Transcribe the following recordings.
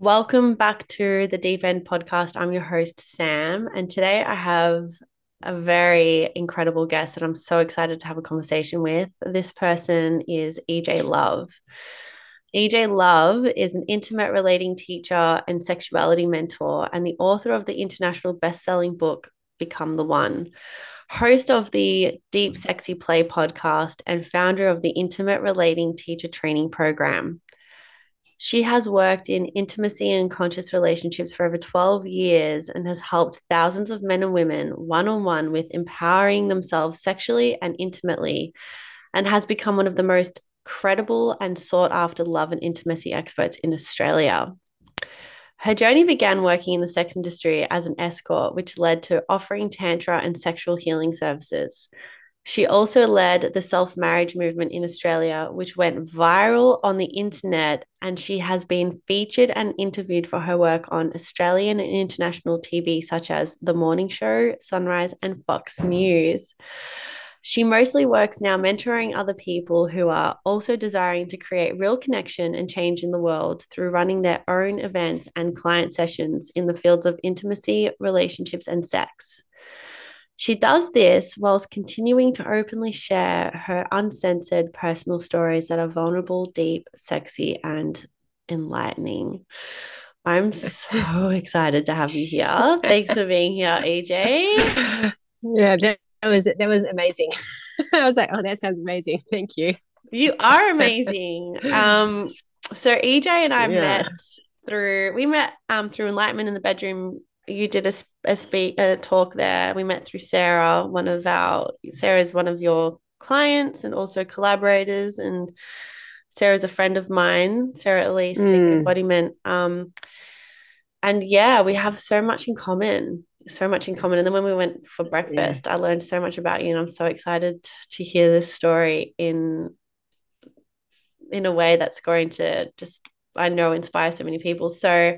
Welcome back to the Deep End podcast. I'm your host, Sam, and today I have a very incredible guest that I'm so excited to have a conversation with. This person is EJ Love. EJ Love is an intimate relating teacher and sexuality mentor, and the author of the international best selling book, Become the One host of the Deep Sexy Play podcast, and founder of the Intimate Relating Teacher Training Program. She has worked in intimacy and conscious relationships for over 12 years and has helped thousands of men and women one on one with empowering themselves sexually and intimately, and has become one of the most credible and sought after love and intimacy experts in Australia. Her journey began working in the sex industry as an escort, which led to offering Tantra and sexual healing services. She also led the self marriage movement in Australia, which went viral on the internet, and she has been featured and interviewed for her work on Australian and international TV, such as The Morning Show, Sunrise, and Fox News. She mostly works now mentoring other people who are also desiring to create real connection and change in the world through running their own events and client sessions in the fields of intimacy, relationships, and sex. She does this whilst continuing to openly share her uncensored personal stories that are vulnerable, deep, sexy, and enlightening. I'm so excited to have you here. Thanks for being here, EJ. Yeah, that was that was amazing. I was like, oh, that sounds amazing. Thank you. You are amazing. um, so EJ and I yeah. met through we met um through enlightenment in the bedroom you did a, a speak a talk there. We met through Sarah, one of our Sarah is one of your clients and also collaborators, and Sarah's a friend of mine. Sarah Elise mm. embodiment. Um, and yeah, we have so much in common, so much in common. And then when we went for breakfast, yeah. I learned so much about you, and I'm so excited to hear this story in in a way that's going to just I know inspire so many people. So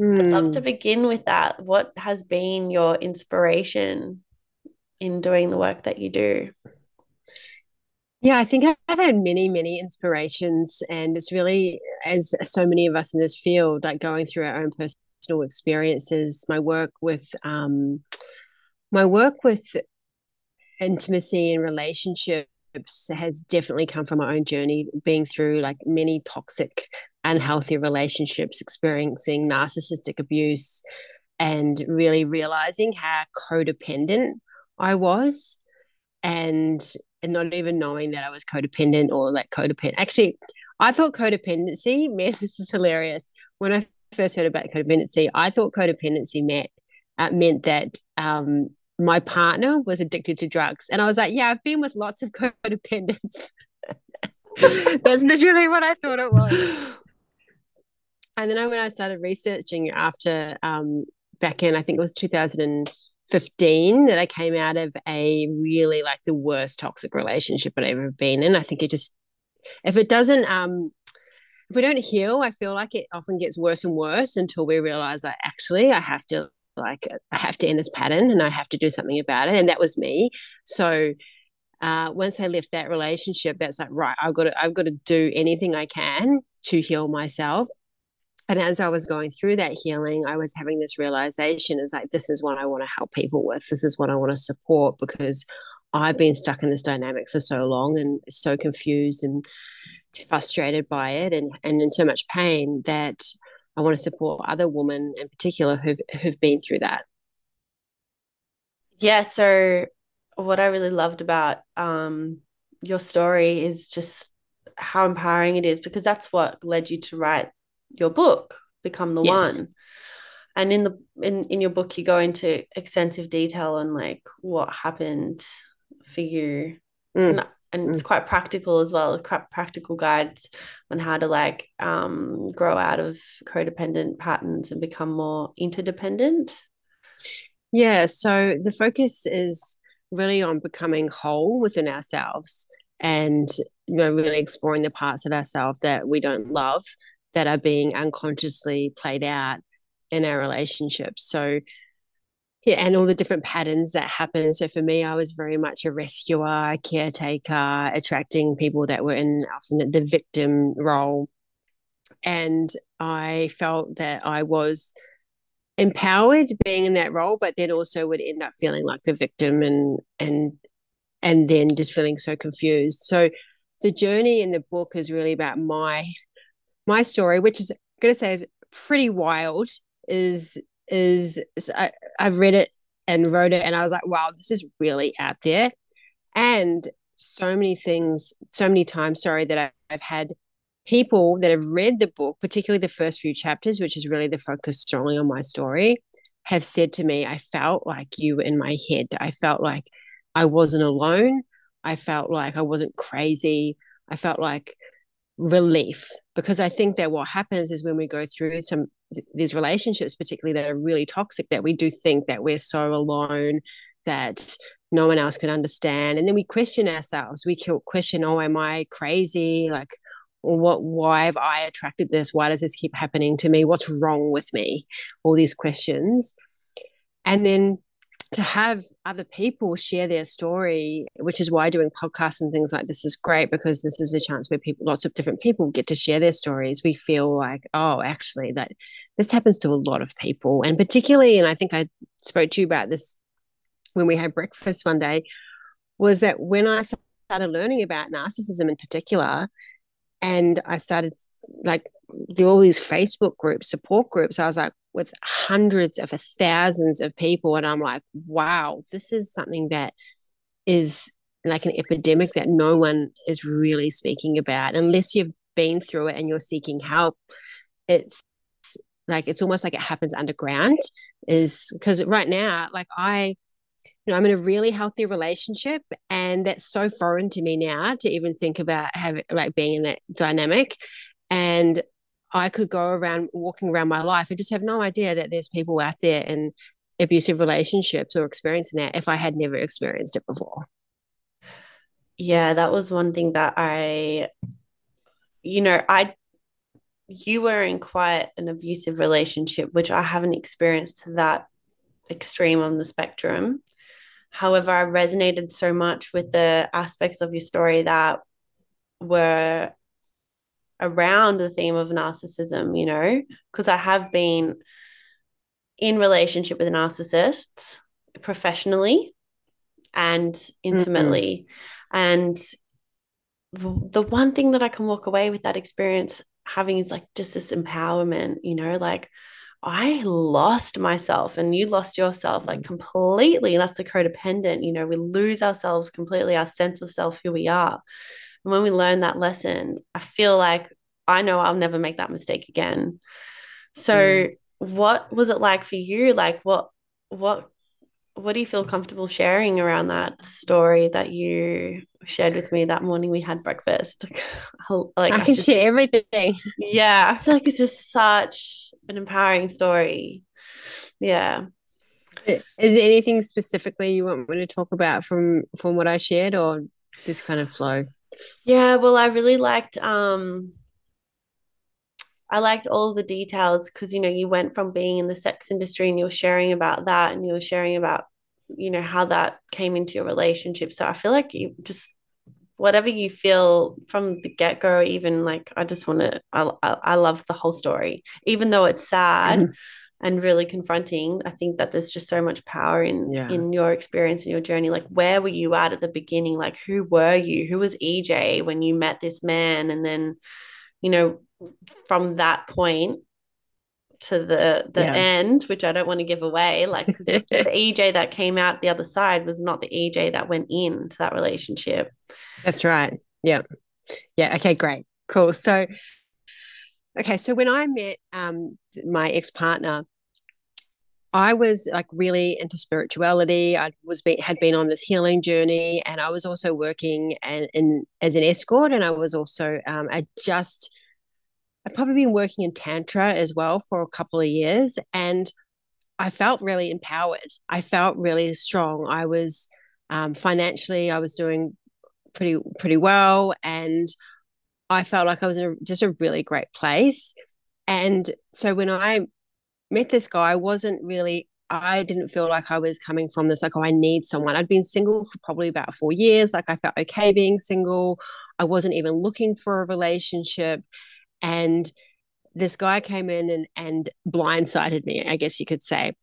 Mm. I'd love to hmm. begin with that. What has been your inspiration in doing the work that you do? Yeah, I think I've had many, many inspirations, and it's really, as so many of us in this field, like going through our own personal experiences. My work with, um, my work with intimacy and relationships has definitely come from my own journey, being through like many toxic unhealthy relationships, experiencing narcissistic abuse, and really realizing how codependent I was, and and not even knowing that I was codependent or like codependent. Actually, I thought codependency, man, this is hilarious. When I first heard about codependency, I thought codependency meant uh, meant that um, my partner was addicted to drugs, and I was like, yeah, I've been with lots of codependents. That's literally what I thought it was and then when I started researching after um, back in, I think it was 2015 that I came out of a really like the worst toxic relationship I'd ever been in. I think it just, if it doesn't, um, if we don't heal, I feel like it often gets worse and worse until we realize that actually I have to like I have to end this pattern and I have to do something about it. And that was me. So uh, once I left that relationship, that's like right. I've got to I've got to do anything I can to heal myself and as I was going through that healing, I was having this realization it's like, this is what I want to help people with. This is what I want to support because I've been stuck in this dynamic for so long and so confused and frustrated by it and, and in so much pain that I want to support other women in particular who've, who've been through that. Yeah. So, what I really loved about um, your story is just how empowering it is because that's what led you to write your book become the yes. one and in the in in your book you go into extensive detail on like what happened for you mm. And, and mm. it's quite practical as well quite practical guides on how to like um grow out of codependent patterns and become more interdependent yeah so the focus is really on becoming whole within ourselves and you know really exploring the parts of ourselves that we don't love that are being unconsciously played out in our relationships. So, yeah, and all the different patterns that happen. So for me, I was very much a rescuer, caretaker, attracting people that were in often the, victim role. And I felt that I was empowered being in that role, but then also would end up feeling like the victim and and and then just feeling so confused. So the journey in the book is really about my my story, which is I'm gonna say is pretty wild. Is is, I, I've read it and wrote it, and I was like, wow, this is really out there, and so many things, so many times. Sorry that I, I've had people that have read the book, particularly the first few chapters, which is really the focus strongly on my story, have said to me, I felt like you were in my head. I felt like I wasn't alone. I felt like I wasn't crazy. I felt like relief because I think that what happens is when we go through some these relationships, particularly that are really toxic, that we do think that we're so alone, that no one else can understand. And then we question ourselves. We question, oh, am I crazy? Like, what why have i attracted this why does this keep happening to me what's wrong with me all these questions and then to have other people share their story which is why doing podcasts and things like this is great because this is a chance where people lots of different people get to share their stories we feel like oh actually that this happens to a lot of people and particularly and i think i spoke to you about this when we had breakfast one day was that when i started learning about narcissism in particular and I started like all these Facebook groups, support groups. I was like with hundreds of thousands of people, and I'm like, wow, this is something that is like an epidemic that no one is really speaking about unless you've been through it and you're seeking help. It's like it's almost like it happens underground is because right now like i you know, I'm in a really healthy relationship, and that's so foreign to me now to even think about having like being in that dynamic. And I could go around walking around my life and just have no idea that there's people out there in abusive relationships or experiencing that if I had never experienced it before. Yeah, that was one thing that I, you know, I, you were in quite an abusive relationship, which I haven't experienced to that extreme on the spectrum. However, I resonated so much with the aspects of your story that were around the theme of narcissism, you know, because I have been in relationship with narcissists professionally and intimately. Mm-hmm. And the, the one thing that I can walk away with that experience having is like just this empowerment, you know, like I lost myself and you lost yourself like completely. And That's the codependent. You know, we lose ourselves completely, our sense of self, who we are. And when we learn that lesson, I feel like I know I'll never make that mistake again. So, mm. what was it like for you? Like, what, what, what do you feel comfortable sharing around that story that you shared with me that morning we had breakfast? like, I can just, share everything. Yeah, I feel like it's just such an empowering story. Yeah. Is there anything specifically you want me to talk about from from what I shared, or just kind of flow? Yeah, well, I really liked um I liked all the details because you know you went from being in the sex industry and you were sharing about that and you were sharing about you know how that came into your relationship. So I feel like you just whatever you feel from the get go, even like I just want to, I, I, I, love the whole story, even though it's sad mm-hmm. And really confronting. I think that there's just so much power in yeah. in your experience and your journey. Like, where were you at at the beginning? Like, who were you? Who was EJ when you met this man? And then, you know, from that point to the the yeah. end, which I don't want to give away, like because the EJ that came out the other side was not the EJ that went into that relationship. That's right. Yeah. Yeah. Okay, great. Cool. So okay, so when I met um my ex-partner, I was like really into spirituality. I was be, had been on this healing journey, and I was also working and in as an escort, and I was also um, I just I've probably been working in Tantra as well for a couple of years. And I felt really empowered. I felt really strong. I was um, financially, I was doing pretty, pretty well. And I felt like I was in a, just a really great place. And so when I met this guy, I wasn't really I didn't feel like I was coming from this, like, oh, I need someone. I'd been single for probably about four years. Like, I felt okay being single. I wasn't even looking for a relationship. And this guy came in and, and blindsided me, I guess you could say.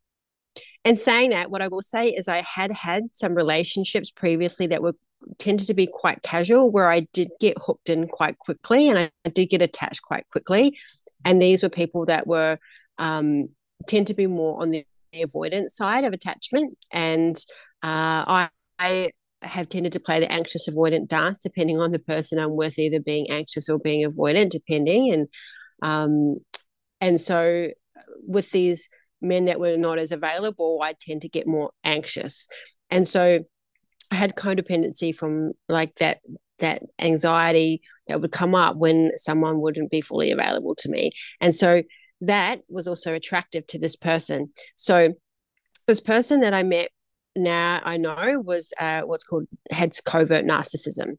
And saying that, what I will say is I had had some relationships previously that were tended to be quite casual, where I did get hooked in quite quickly and I did get attached quite quickly. And these were people that were um, tend to be more on the avoidance side of attachment. And uh, I, I have tended to play the anxious avoidant dance depending on the person I'm with, either being anxious or being avoidant, depending. And um, and so with these men that were not as available, I tend to get more anxious. And so I had codependency from like that that anxiety that would come up when someone wouldn't be fully available to me. And so that was also attractive to this person. So this person that I met now I know was uh, what's called had covert narcissism.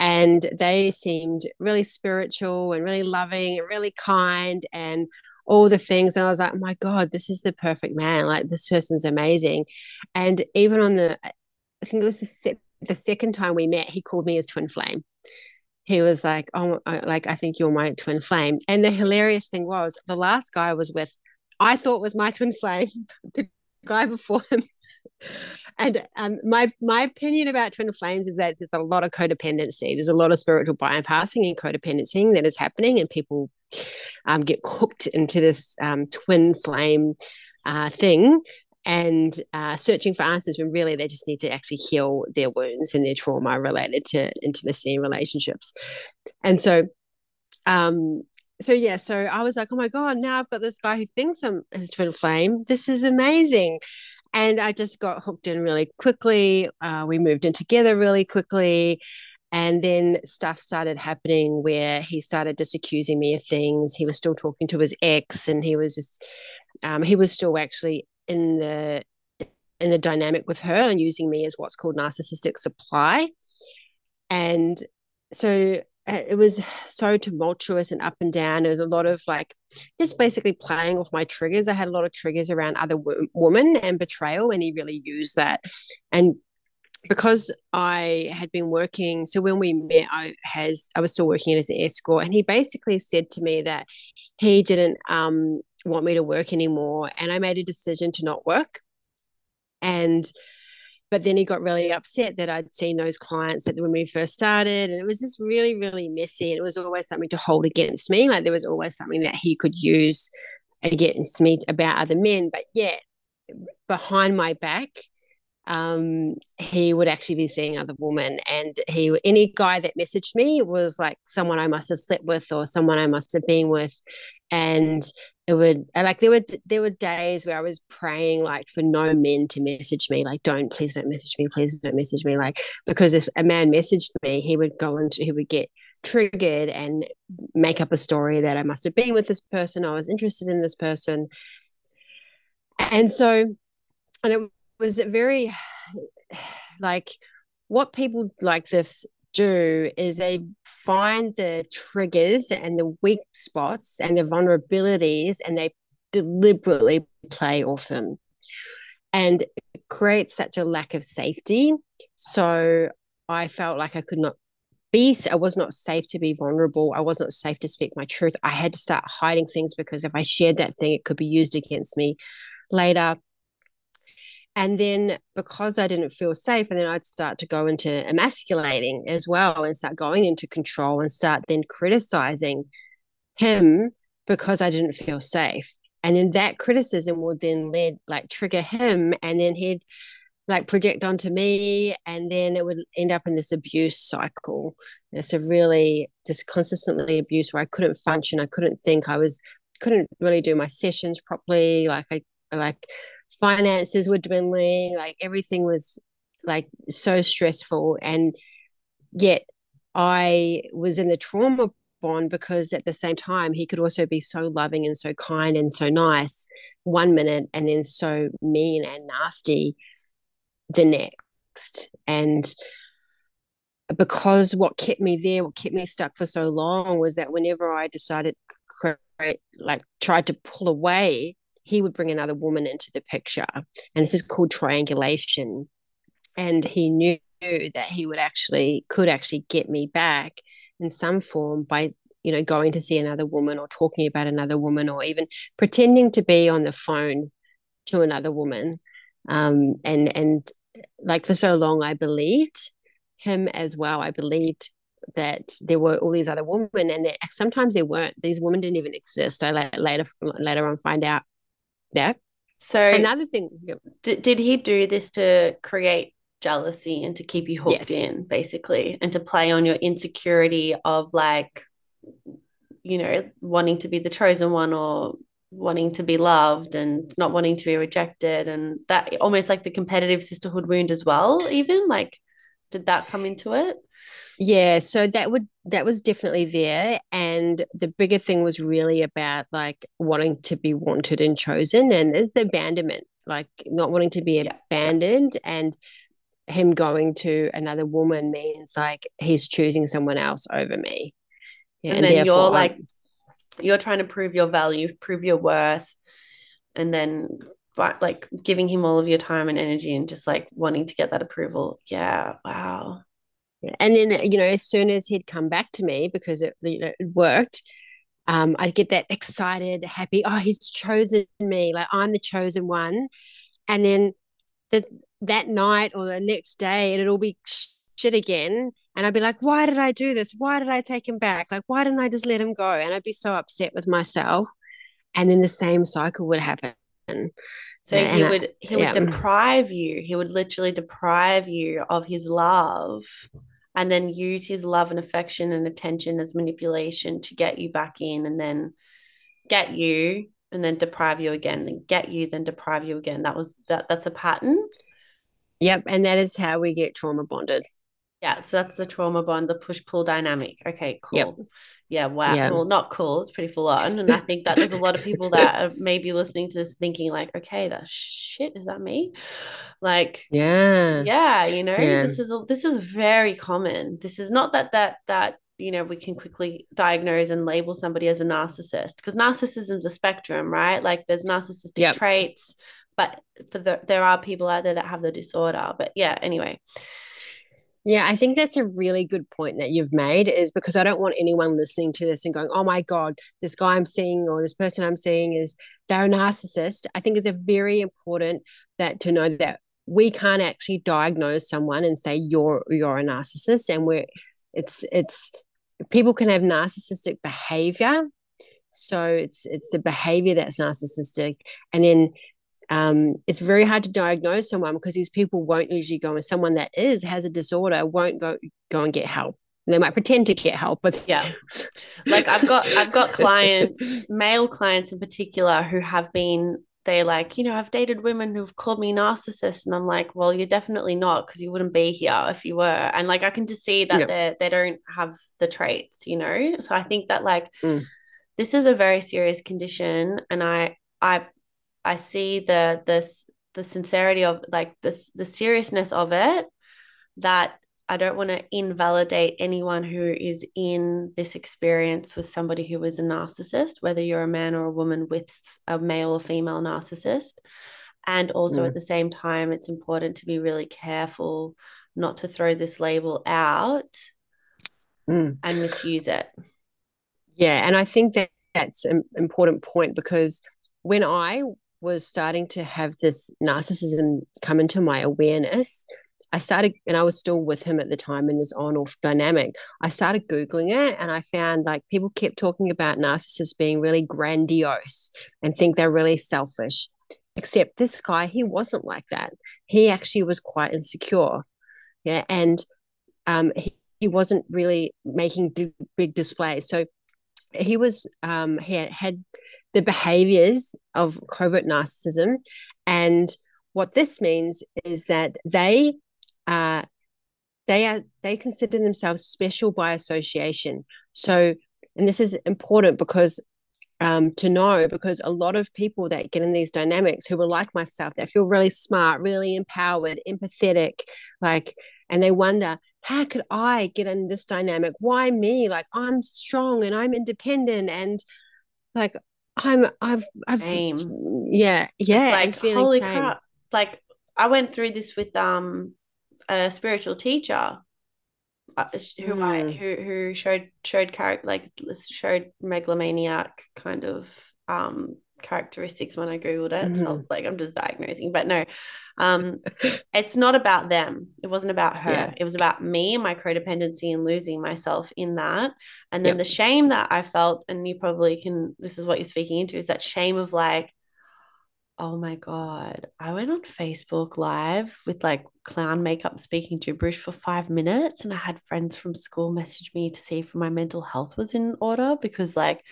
And they seemed really spiritual and really loving and really kind and all the things. And I was like, oh my God, this is the perfect man. Like, this person's amazing. And even on the, I think it was the, se- the second time we met, he called me his twin flame. He was like, oh, like, I think you're my twin flame. And the hilarious thing was, the last guy I was with, I thought was my twin flame. The guy before him. and um, my my opinion about twin flames is that there's a lot of codependency. There's a lot of spiritual bypassing and codependency that is happening, and people um, get cooked into this um, twin flame uh, thing and uh, searching for answers when really they just need to actually heal their wounds and their trauma related to intimacy and relationships. And so, um, so yeah, so I was like, oh my god, now I've got this guy who thinks I'm his twin flame. This is amazing. And I just got hooked in really quickly. Uh, we moved in together really quickly. And then stuff started happening where he started just accusing me of things. He was still talking to his ex, and he was just, um, he was still actually in the in the dynamic with her and using me as what's called narcissistic supply. And so uh, it was so tumultuous and up and down and a lot of like just basically playing off my triggers i had a lot of triggers around other w- women and betrayal and he really used that and because i had been working so when we met i has i was still working as an escort and he basically said to me that he didn't um, want me to work anymore and i made a decision to not work and but then he got really upset that I'd seen those clients that when we first started, and it was just really, really messy. And it was always something to hold against me. Like there was always something that he could use against me about other men. But yet, behind my back, um, he would actually be seeing other women. And he, any guy that messaged me was like someone I must have slept with or someone I must have been with. And it would like there were there were days where I was praying like for no men to message me like don't please don't message me please don't message me like because if a man messaged me he would go into he would get triggered and make up a story that I must have been with this person I was interested in this person. And so and it was very like what people like this do is they find the triggers and the weak spots and the vulnerabilities and they deliberately play off them and it creates such a lack of safety. So i felt like i could not be i was not safe to be vulnerable. I was not safe to speak my truth. I had to start hiding things because if i shared that thing it could be used against me later and then because I didn't feel safe, and then I'd start to go into emasculating as well and start going into control and start then criticizing him because I didn't feel safe. And then that criticism would then lead like trigger him and then he'd like project onto me and then it would end up in this abuse cycle. It's a really just consistently abuse where I couldn't function, I couldn't think, I was couldn't really do my sessions properly. Like I like finances were dwindling, like everything was like so stressful. And yet I was in the trauma bond because at the same time, he could also be so loving and so kind and so nice one minute and then so mean and nasty the next. And because what kept me there, what kept me stuck for so long was that whenever I decided like tried to pull away, he would bring another woman into the picture. And this is called triangulation. And he knew that he would actually, could actually get me back in some form by you know, going to see another woman or talking about another woman or even pretending to be on the phone to another woman. Um, and and like for so long, I believed him as well. I believed that there were all these other women, and that sometimes there weren't. These women didn't even exist. I later later on find out that. So another thing, did, did he do this to create jealousy and to keep you hooked yes. in, basically, and to play on your insecurity of like, you know, wanting to be the chosen one or wanting to be loved and not wanting to be rejected and that almost like the competitive sisterhood wound as well even like did that come into it yeah so that would that was definitely there and the bigger thing was really about like wanting to be wanted and chosen and there's the abandonment like not wanting to be yeah. abandoned and him going to another woman means like he's choosing someone else over me yeah, and, and then you're like I'm, you're trying to prove your value, prove your worth, and then but like giving him all of your time and energy and just like wanting to get that approval. Yeah, wow. And then you know, as soon as he'd come back to me because it, you know, it worked, um, I'd get that excited, happy. Oh, he's chosen me. Like I'm the chosen one. And then the, that night or the next day, it'd all be shit again. And I'd be like, why did I do this? Why did I take him back? Like, why didn't I just let him go? And I'd be so upset with myself. And then the same cycle would happen. So and he would he would yeah. deprive you. He would literally deprive you of his love and then use his love and affection and attention as manipulation to get you back in and then get you and then deprive you again, then get you, then deprive you again. That was that that's a pattern. Yep. And that is how we get trauma bonded. Yeah, so that's the trauma bond, the push pull dynamic. Okay, cool. Yep. Yeah, wow. Yeah. Well, not cool. It's pretty full on. And I think that there's a lot of people that are maybe listening to this thinking, like, okay, that shit, is that me? Like, yeah. Yeah, you know, yeah. this is a, this is very common. This is not that that that you know we can quickly diagnose and label somebody as a narcissist because narcissism is a spectrum right like there's narcissistic yep. traits but for the there are people out there that have the disorder but yeah anyway yeah, I think that's a really good point that you've made is because I don't want anyone listening to this and going, oh my God, this guy I'm seeing or this person I'm seeing is they're a narcissist. I think it's a very important that to know that we can't actually diagnose someone and say you're you're a narcissist and we're it's it's people can have narcissistic behavior. So it's it's the behavior that's narcissistic. And then um, it's very hard to diagnose someone because these people won't usually go and someone that is has a disorder won't go go and get help. They might pretend to get help but yeah. Like i've got i've got clients male clients in particular who have been they're like you know i've dated women who've called me narcissist and i'm like well you're definitely not because you wouldn't be here if you were. And like i can just see that they they don't have the traits you know? So i think that like mm. this is a very serious condition and i i I see the this the sincerity of like this the seriousness of it that I don't want to invalidate anyone who is in this experience with somebody who is a narcissist, whether you're a man or a woman with a male or female narcissist. And also mm. at the same time, it's important to be really careful not to throw this label out mm. and misuse it. Yeah. And I think that that's an important point because when I was starting to have this narcissism come into my awareness, I started, and I was still with him at the time in this on off dynamic. I started Googling it and I found like people kept talking about narcissists being really grandiose and think they're really selfish. Except this guy, he wasn't like that. He actually was quite insecure. Yeah. And um, he, he wasn't really making d- big displays. So he was, um, he had, had the behaviors of covert narcissism. And what this means is that they uh, they are they consider themselves special by association. So, and this is important because um, to know because a lot of people that get in these dynamics who are like myself, that feel really smart, really empowered, empathetic, like, and they wonder, how could I get in this dynamic? Why me? Like, I'm strong and I'm independent and like I'm I've I've shame. yeah yeah it's like holy shame. crap like I went through this with um a spiritual teacher uh, who mm. I who who showed showed character like showed megalomaniac kind of um characteristics when I googled it. Mm-hmm. So like I'm just diagnosing, but no, um, it's not about them. It wasn't about her. Yeah. It was about me and my codependency and losing myself in that. And then yep. the shame that I felt, and you probably can. This is what you're speaking into is that shame of like Oh my God. I went on Facebook Live with like clown makeup speaking gibberish for five minutes. And I had friends from school message me to see if my mental health was in order because, like,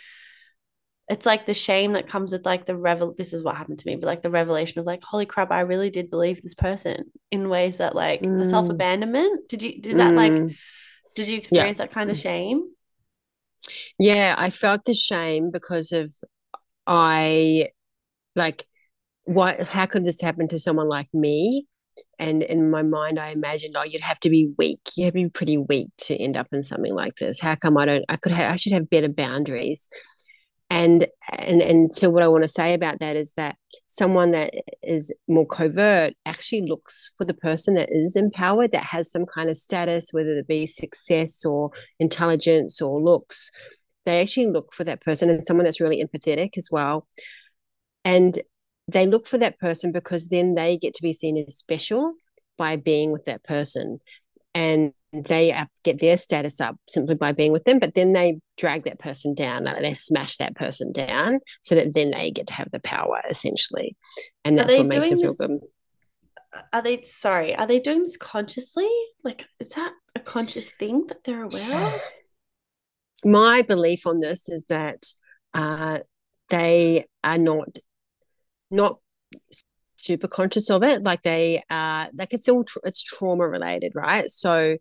it's like the shame that comes with like the revel this is what happened to me but like the revelation of like holy crap i really did believe this person in ways that like mm. the self-abandonment did you is that like mm. did you experience yeah. that kind of shame yeah i felt the shame because of i like what how could this happen to someone like me and in my mind i imagined oh you'd have to be weak you have to be pretty weak to end up in something like this how come i don't i could have i should have better boundaries and and and so what i want to say about that is that someone that is more covert actually looks for the person that is empowered that has some kind of status whether it be success or intelligence or looks. They actually look for that person and someone that's really empathetic as well. And they look for that person because then they get to be seen as special by being with that person. And they get their status up simply by being with them but then they drag that person down they smash that person down so that then they get to have the power essentially. And that's what makes them feel good. Are they sorry are they doing this consciously? Like is that a conscious thing that they're aware of? My belief on this is that uh, they are not not super conscious of it. Like they uh like it's all it's trauma related right? So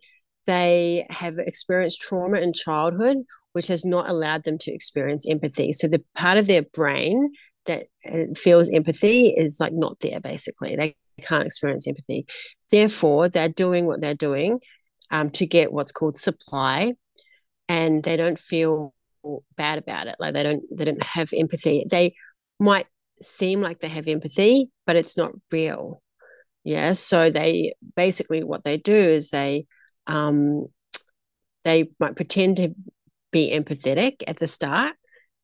they have experienced trauma in childhood which has not allowed them to experience empathy so the part of their brain that uh, feels empathy is like not there basically they can't experience empathy therefore they're doing what they're doing um, to get what's called supply and they don't feel bad about it like they don't they don't have empathy they might seem like they have empathy, but it's not real. Yeah. So they basically what they do is they um they might pretend to be empathetic at the start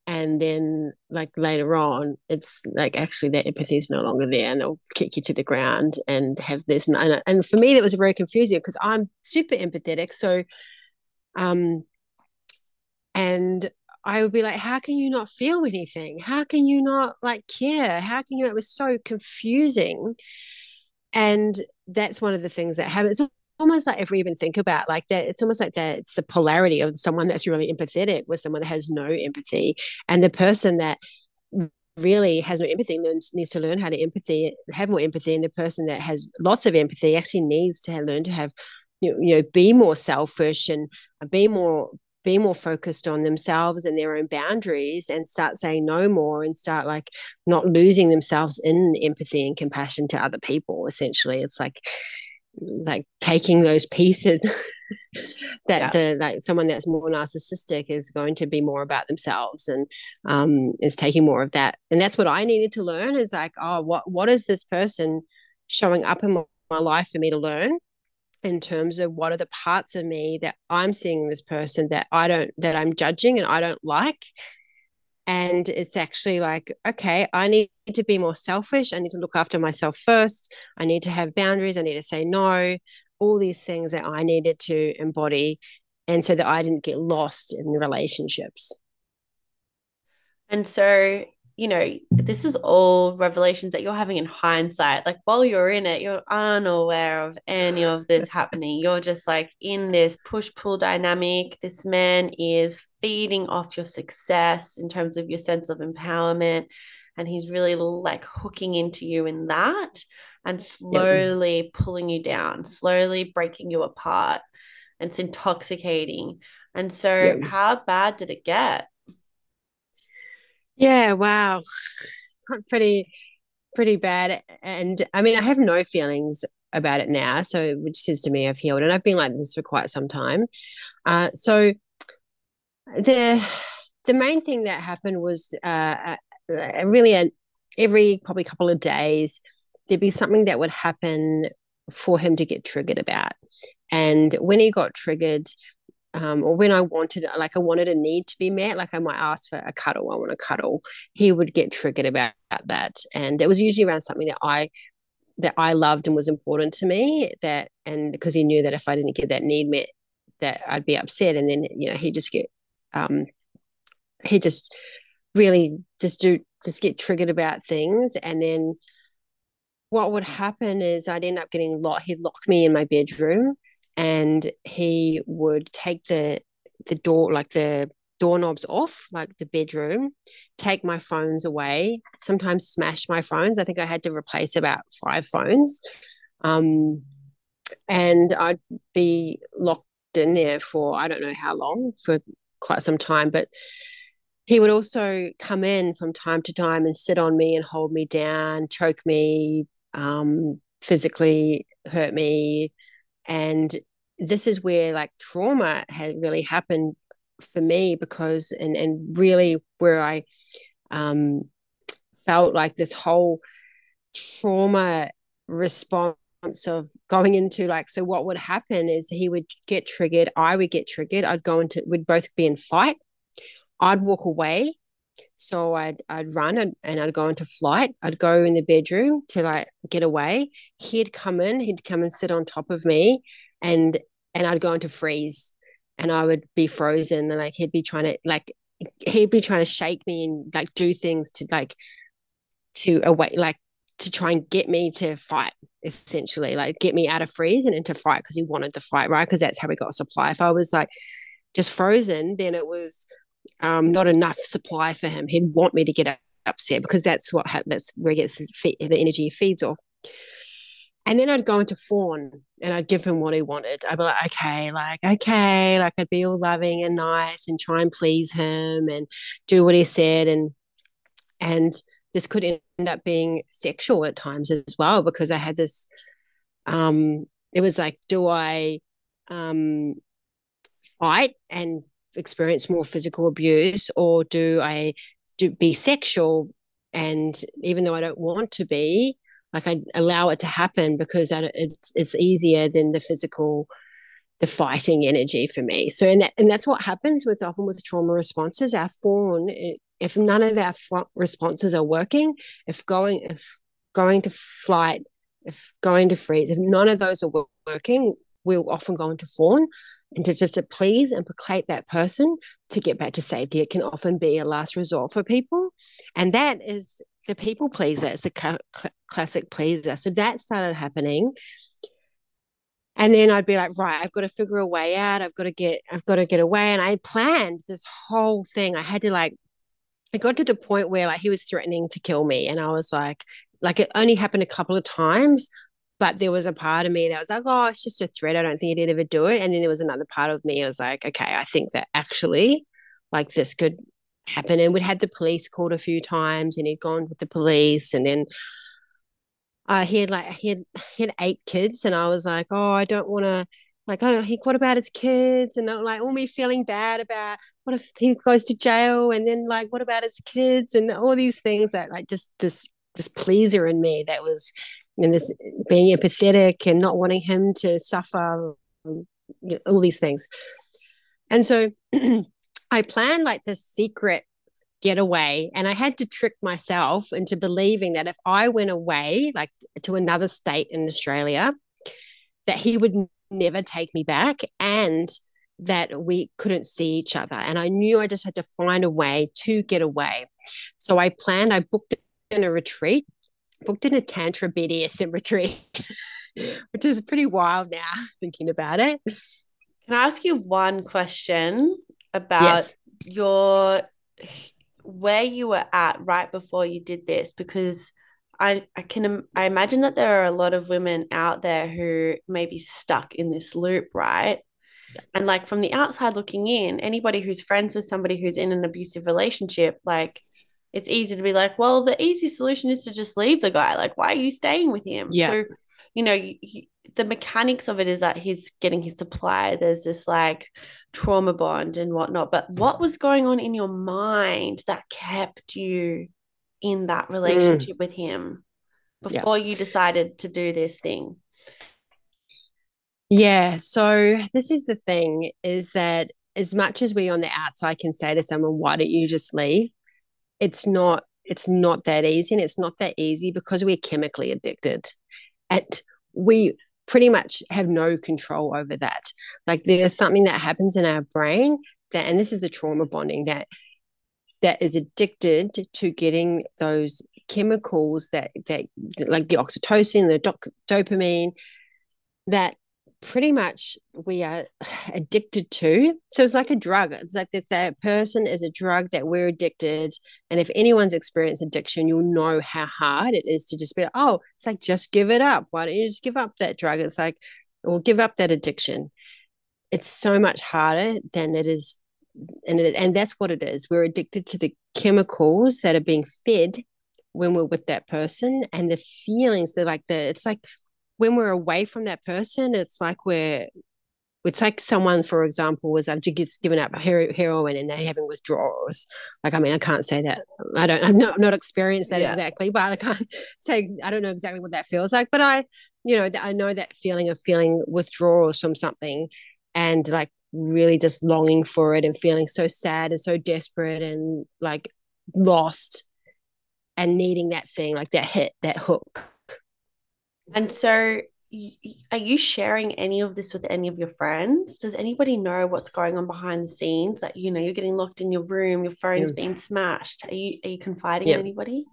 and then like later on it's like actually that empathy is no longer there and they'll kick you to the ground and have this and, and for me that was very confusing because i'm super empathetic so um and I would be like, how can you not feel anything? How can you not like care? How can you? It was so confusing. And that's one of the things that happens. Almost like if we even think about like that, it's almost like that it's the polarity of someone that's really empathetic with someone that has no empathy. And the person that really has no empathy needs to learn how to empathy, have more empathy. And the person that has lots of empathy actually needs to learn to have you know, be more selfish and be more be more focused on themselves and their own boundaries and start saying no more and start like not losing themselves in empathy and compassion to other people essentially it's like like taking those pieces that yeah. the like someone that's more narcissistic is going to be more about themselves and um is taking more of that and that's what i needed to learn is like oh what what is this person showing up in my, my life for me to learn in terms of what are the parts of me that I'm seeing this person that I don't that I'm judging and I don't like and it's actually like okay I need to be more selfish. I need to look after myself first. I need to have boundaries. I need to say no. All these things that I needed to embody and so that I didn't get lost in the relationships. And so you know, this is all revelations that you're having in hindsight. Like while you're in it, you're unaware of any of this happening. You're just like in this push pull dynamic. This man is feeding off your success in terms of your sense of empowerment. And he's really like hooking into you in that and slowly yep. pulling you down, slowly breaking you apart. And it's intoxicating. And so, yep. how bad did it get? Yeah, wow. pretty pretty bad. And I mean, I have no feelings about it now. So, which says to me, I've healed, and I've been like this for quite some time. Uh, so, the the main thing that happened was uh, uh really a, every probably couple of days there'd be something that would happen for him to get triggered about. And when he got triggered, um, or when I wanted, like I wanted a need to be met, like I might ask for a cuddle, I want a cuddle, he would get triggered about that. And it was usually around something that I that I loved and was important to me. That and because he knew that if I didn't get that need met, that I'd be upset. And then you know he just get um, he just really just do just get triggered about things, and then what would happen is I'd end up getting locked. He'd lock me in my bedroom, and he would take the the door like the doorknobs off, like the bedroom, take my phones away, sometimes smash my phones. I think I had to replace about five phones. Um, and I'd be locked in there for I don't know how long, for quite some time. But he would also come in from time to time and sit on me and hold me down, choke me, um, physically hurt me. And this is where like trauma had really happened for me because and and really where I um felt like this whole trauma response of going into like so what would happen is he would get triggered i would get triggered i'd go into we'd both be in fight i'd walk away so I'd I'd run and, and I'd go into flight. I'd go in the bedroom to like get away. He'd come in, he'd come and sit on top of me and and I'd go into freeze and I would be frozen and like he'd be trying to like he'd be trying to shake me and like do things to like to away like to try and get me to fight essentially like get me out of freeze and into fight because he wanted the fight right because that's how we got supply if i was like just frozen then it was um, not enough supply for him he'd want me to get upset because that's what that's where he gets the energy he feeds off and then I'd go into fawn and I'd give him what he wanted. I'd be like, okay, like, okay, like I'd be all loving and nice and try and please him and do what he said. And and this could end up being sexual at times as well, because I had this um it was like, do I um fight and experience more physical abuse or do I do be sexual and even though I don't want to be, like I allow it to happen because it's it's easier than the physical the fighting energy for me. So and that and that's what happens with often with trauma responses. Our fawn, if none of our responses are working, if going if going to flight, if going to freeze, if none of those are working, we'll often go into fawn and to just to please and placate that person to get back to safety. It can often be a last resort for people, and that is the people pleaser. It's a cl- classic pleaser. So that started happening. And then I'd be like, right, I've got to figure a way out. I've got to get, I've got to get away. And I planned this whole thing. I had to like, it got to the point where like he was threatening to kill me. And I was like, like it only happened a couple of times, but there was a part of me that was like, oh, it's just a threat. I don't think he'd ever do it. And then there was another part of me. I was like, okay, I think that actually like this could happen. And we'd had the police called a few times and he'd gone with the police. And then uh, he had like, he had, he had eight kids. And I was like, oh, I don't want to, like, oh, he, what about his kids? And like, all me feeling bad about what if he goes to jail? And then like, what about his kids? And all these things that like just this, this pleaser in me that was, and this being empathetic and not wanting him to suffer, you know, all these things. And so I planned like this secret getaway and I had to trick myself into believing that if I went away like to another state in Australia that he would never take me back and that we couldn't see each other and I knew I just had to find a way to get away. So I planned I booked in a retreat, booked in a tantra BDSM retreat which is pretty wild now thinking about it. Can I ask you one question? about yes. your where you were at right before you did this because I, I can I imagine that there are a lot of women out there who may be stuck in this loop, right? And like from the outside looking in, anybody who's friends with somebody who's in an abusive relationship, like it's easy to be like, well, the easy solution is to just leave the guy. Like, why are you staying with him? Yeah. So, you know, you, the mechanics of it is that he's getting his supply. There's this like trauma bond and whatnot. But what was going on in your mind that kept you in that relationship mm. with him before yeah. you decided to do this thing? Yeah. So this is the thing is that as much as we on the outside can say to someone, why don't you just leave? It's not it's not that easy and it's not that easy because we're chemically addicted. And we pretty much have no control over that. Like there's something that happens in our brain that and this is the trauma bonding that that is addicted to getting those chemicals that that like the oxytocin, the doc, dopamine that pretty much we are addicted to. So it's like a drug. It's like that that person is a drug that we're addicted. And if anyone's experienced addiction, you'll know how hard it is to just be like, oh, it's like just give it up. Why don't you just give up that drug? It's like, or give up that addiction. It's so much harder than it is. And it, and that's what it is. We're addicted to the chemicals that are being fed when we're with that person and the feelings they're like the it's like when we're away from that person, it's like we're it's like someone, for example, was um, just given up heroin and they're having withdrawals. Like, I mean, I can't say that. I don't. I've not not experienced that yeah. exactly, but I can't say I don't know exactly what that feels like. But I, you know, I know that feeling of feeling withdrawals from something, and like really just longing for it and feeling so sad and so desperate and like lost and needing that thing, like that hit, that hook and so, are you sharing any of this with any of your friends? Does anybody know what's going on behind the scenes? That you know, you're getting locked in your room, your phone's yeah. being smashed. Are you are you confiding yeah. in anybody?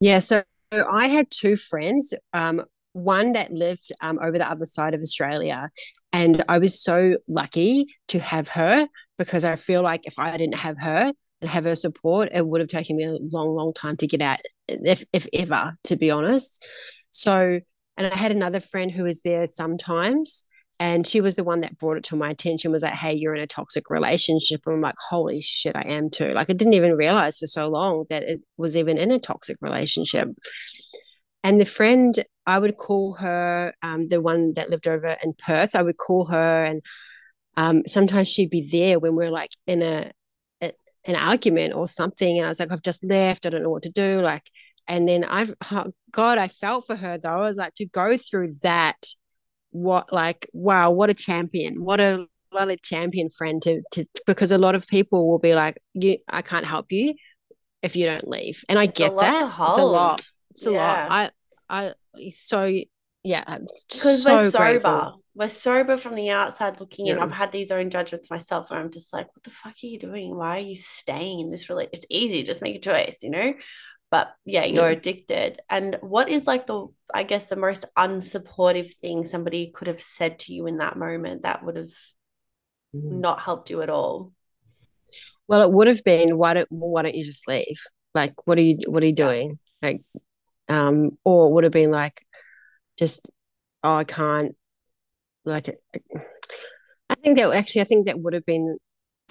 Yeah. So I had two friends. Um, one that lived um, over the other side of Australia, and I was so lucky to have her because I feel like if I didn't have her and have her support, it would have taken me a long, long time to get out, if if ever, to be honest. So, and I had another friend who was there sometimes, and she was the one that brought it to my attention was like, hey, you're in a toxic relationship. And I'm like, holy shit, I am too. Like, I didn't even realize for so long that it was even in a toxic relationship. And the friend, I would call her, um, the one that lived over in Perth, I would call her, and um, sometimes she'd be there when we're like in a, a an argument or something. And I was like, I've just left. I don't know what to do. Like, and then I've oh God, I felt for her though. I was like to go through that. What like wow, what a champion! What a what a champion friend to to because a lot of people will be like, you, I can't help you if you don't leave, and I it's get that. It's a lot. It's a yeah. lot. I I so yeah because so we're sober grateful. we're sober from the outside looking yeah. in i've had these own judgments myself where i'm just like what the fuck are you doing why are you staying in this relationship it's easy just make a choice you know but yeah you're yeah. addicted. And what is like the i guess the most unsupportive thing somebody could have said to you in that moment that would have mm. not helped you at all? Well it would have been why don't why don't you just leave? Like what are you what are you doing? Like um or it would have been like just oh i can't like i think that actually i think that would have been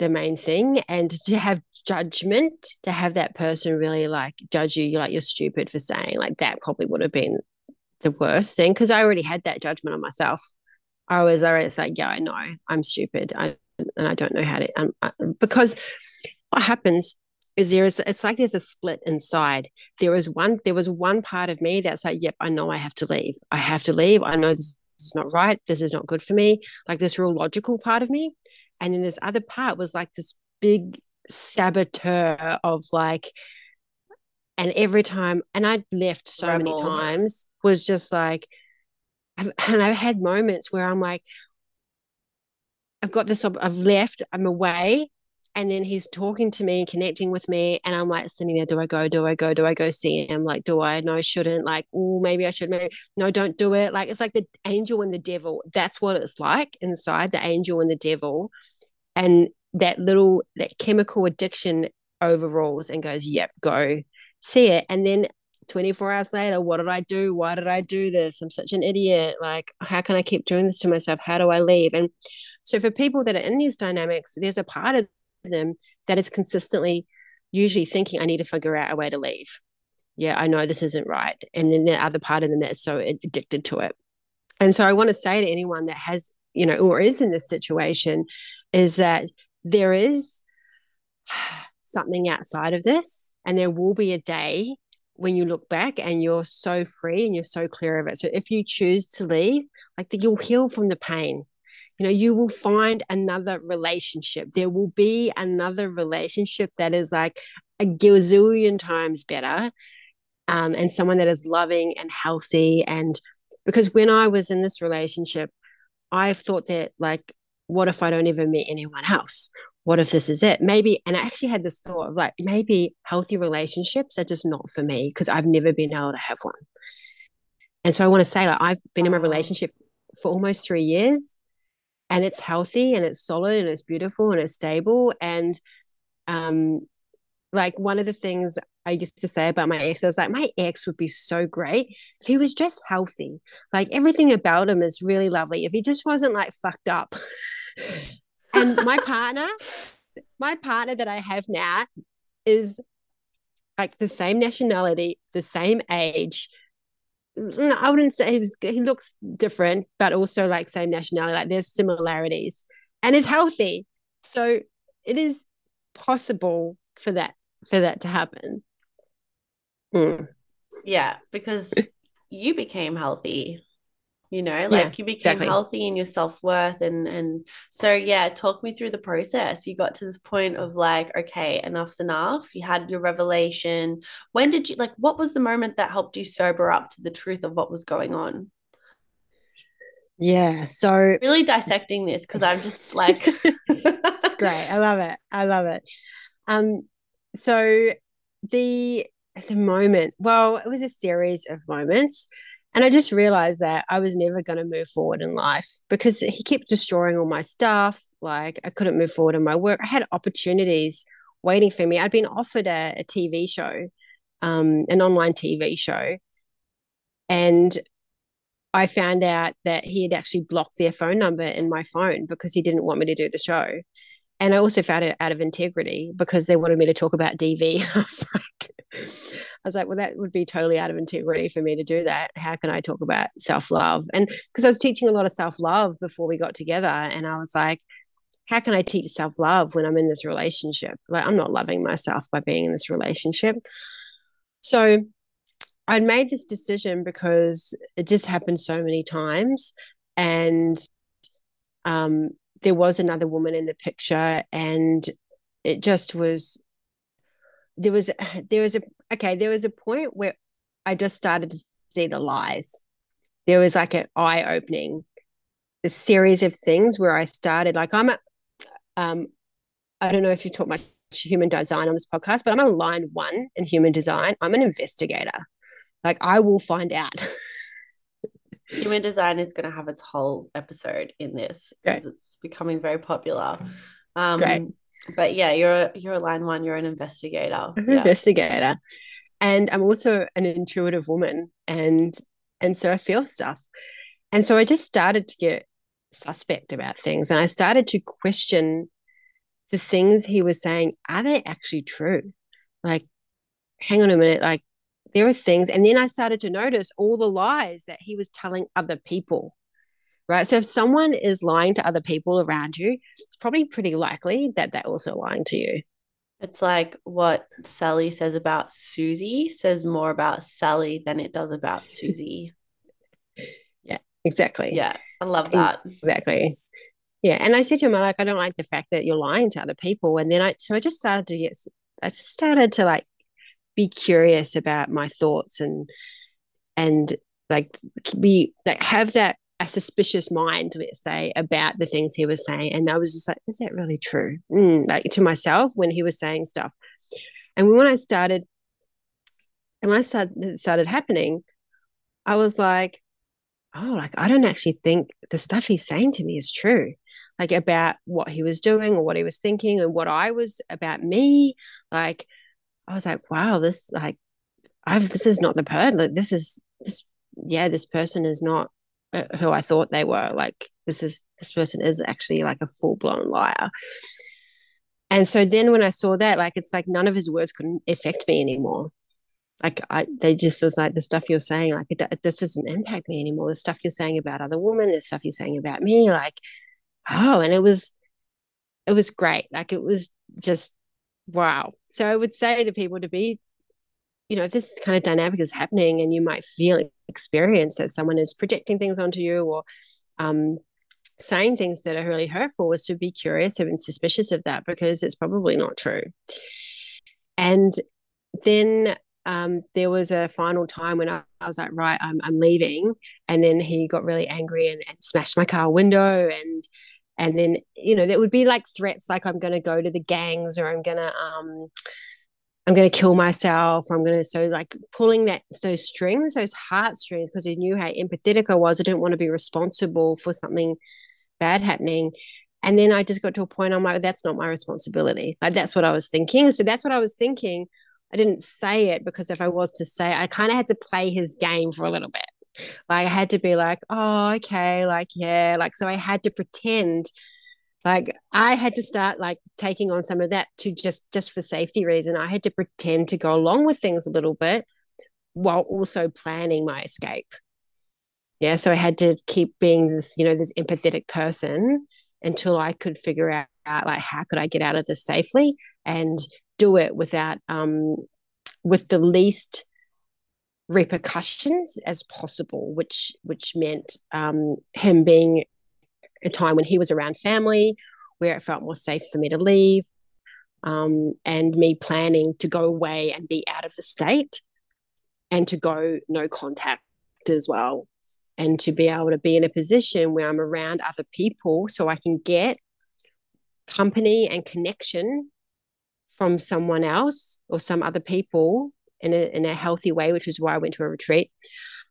the main thing and to have judgment to have that person really like judge you like you're stupid for saying like that probably would have been the worst thing because i already had that judgment on myself. I was already like yeah i know i'm stupid I, and i don't know how to um, I, because what happens is there is it's like there's a split inside. There is one there was one part of me that's like yep i know i have to leave. I have to leave. I know this is not right. This is not good for me. Like this real logical part of me and then this other part was like this big saboteur of like and every time and i'd left so Rebel. many times was just like and i've had moments where i'm like i've got this i've left i'm away and then he's talking to me connecting with me and i'm like sitting there do i go? Do i go? Do i go see him? Like do i? No shouldn't. Like oh maybe i should maybe no don't do it. Like it's like the angel and the devil that's what it's like inside the angel and the devil and that little that chemical addiction overrules and goes yep go see it. And then 24 hours later what did i do? Why did i do this? I'm such an idiot. Like how can i keep doing this to myself? How do i leave? And so for people that are in these dynamics there's a part of them that is consistently usually thinking i need to figure out a way to leave yeah i know this isn't right and then the other part of them that's so addicted to it and so i want to say to anyone that has you know or is in this situation is that there is something outside of this and there will be a day when you look back and you're so free and you're so clear of it. So if you choose to leave, like you'll heal from the pain. You know, you will find another relationship. There will be another relationship that is like a gazillion times better um, and someone that is loving and healthy. And because when I was in this relationship, I thought that, like, what if I don't ever meet anyone else? what if this is it? Maybe, and I actually had this thought of like, maybe healthy relationships are just not for me because I've never been able to have one. And so I want to say, like, I've been in my relationship for almost three years and it's healthy and it's solid and it's beautiful and it's stable. And, um, like one of the things I used to say about my ex, I was like, my ex would be so great if he was just healthy. Like everything about him is really lovely. If he just wasn't like fucked up. and my partner, my partner that I have now is like the same nationality, the same age. I wouldn't say he was he looks different, but also like same nationality. Like there's similarities and is healthy. So it is possible for that for that to happen. Mm. Yeah, because you became healthy you know like yeah, you became exactly. healthy in your self-worth and and so yeah talk me through the process. You got to this point of like okay enough's enough. You had your revelation. When did you like what was the moment that helped you sober up to the truth of what was going on? Yeah so really dissecting this because i'm just like it's great. I love it. I love it. Um so the the moment well it was a series of moments and I just realized that I was never going to move forward in life because he kept destroying all my stuff. Like I couldn't move forward in my work. I had opportunities waiting for me. I'd been offered a, a TV show, um, an online TV show. And I found out that he had actually blocked their phone number in my phone because he didn't want me to do the show. And I also found it out of integrity because they wanted me to talk about DV. I was like, I was like, well, that would be totally out of integrity for me to do that. How can I talk about self love? And because I was teaching a lot of self love before we got together, and I was like, how can I teach self love when I'm in this relationship? Like, I'm not loving myself by being in this relationship. So I'd made this decision because it just happened so many times. And um, there was another woman in the picture, and it just was there was there was a okay there was a point where i just started to see the lies. There was like an eye-opening a series of things where i started like i'm a um i don't know if you taught much human design on this podcast but i'm a line one in human design. I'm an investigator. Like i will find out human design is going to have its whole episode in this because it's becoming very popular um Great but yeah, you're you're a line one. You're an investigator. I'm an yeah. investigator, and I'm also an intuitive woman, and and so I feel stuff, and so I just started to get suspect about things, and I started to question the things he was saying. Are they actually true? Like, hang on a minute, like there are things, and then I started to notice all the lies that he was telling other people right? So if someone is lying to other people around you, it's probably pretty likely that they're also lying to you. It's like what Sally says about Susie says more about Sally than it does about Susie. yeah, exactly. Yeah, I love that. Exactly. Yeah, and I said to him, like, I don't like the fact that you're lying to other people. And then I, so I just started to get, I started to like be curious about my thoughts and, and like be like have that a suspicious mind, let's say, about the things he was saying. And I was just like, is that really true? Mm, like to myself when he was saying stuff. And when I started, and when I started, started happening, I was like, oh, like I don't actually think the stuff he's saying to me is true. Like about what he was doing or what he was thinking and what I was about me. Like I was like, wow, this like I've this is not the person. Like this is this yeah, this person is not uh, who I thought they were. Like this is this person is actually like a full blown liar. And so then when I saw that, like it's like none of his words couldn't affect me anymore. Like I, they just was like the stuff you're saying, like it, this doesn't impact me anymore. The stuff you're saying about other women, the stuff you're saying about me, like oh, and it was, it was great. Like it was just wow. So I would say to people to be you know, this kind of dynamic is happening and you might feel experience that someone is projecting things onto you or um, saying things that are really hurtful was to be curious and suspicious of that because it's probably not true. And then um, there was a final time when I, I was like, right, I'm, I'm leaving. And then he got really angry and, and smashed my car window. And, and then, you know, there would be like threats like I'm going to go to the gangs or I'm going to, um, I'm going to kill myself. or I'm going to, so like pulling that, those strings, those heartstrings, because he knew how empathetic I was. I didn't want to be responsible for something bad happening. And then I just got to a point I'm like, that's not my responsibility. Like that's what I was thinking. So that's what I was thinking. I didn't say it because if I was to say I kind of had to play his game for a little bit. Like I had to be like, oh, okay, like, yeah. Like, so I had to pretend like I had to start like taking on some of that to just just for safety reason. I had to pretend to go along with things a little bit while also planning my escape. Yeah. So I had to keep being this, you know, this empathetic person until I could figure out, like how could I get out of this safely and do it without um, with the least repercussions as possible, which which meant um, him being a time when he was around family, where it felt more safe for me to leave, um, and me planning to go away and be out of the state, and to go no contact as well, and to be able to be in a position where I'm around other people, so I can get company and connection from someone else or some other people in a, in a healthy way, which is why I went to a retreat.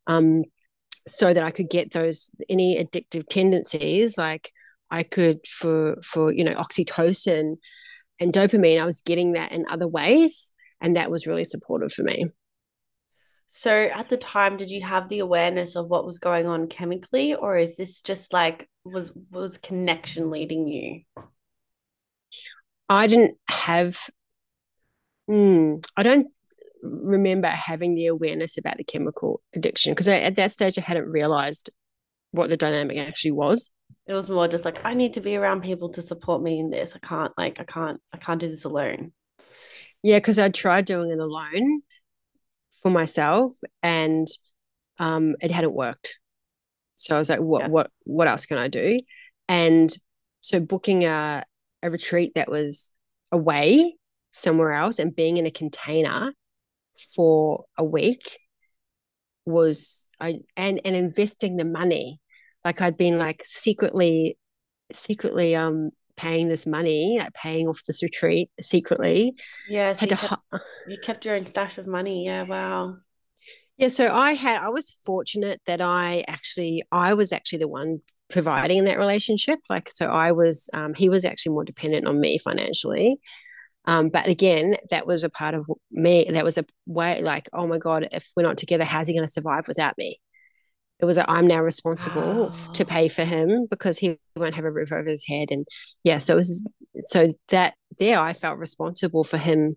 Um, so that I could get those any addictive tendencies, like I could for for you know oxytocin and dopamine, I was getting that in other ways, and that was really supportive for me. So at the time, did you have the awareness of what was going on chemically, or is this just like was was connection leading you? I didn't have Mm, I don't remember having the awareness about the chemical addiction because at that stage I hadn't realized what the dynamic actually was. It was more just like I need to be around people to support me in this. I can't like I can't I can't do this alone. Yeah, because I tried doing it alone for myself and um it hadn't worked. So I was like, what yeah. what what else can I do? And so booking a a retreat that was away somewhere else and being in a container for a week was I and and investing the money. Like I'd been like secretly secretly um paying this money like paying off this retreat secretly. Yeah so you, kept, you kept your own stash of money. Yeah wow. Yeah so I had I was fortunate that I actually I was actually the one providing in that relationship. Like so I was um he was actually more dependent on me financially um, but again, that was a part of me. That was a way like, oh my God, if we're not together, how's he going to survive without me? It was i I'm now responsible wow. to pay for him because he won't have a roof over his head. And yeah, so it was, so that there I felt responsible for him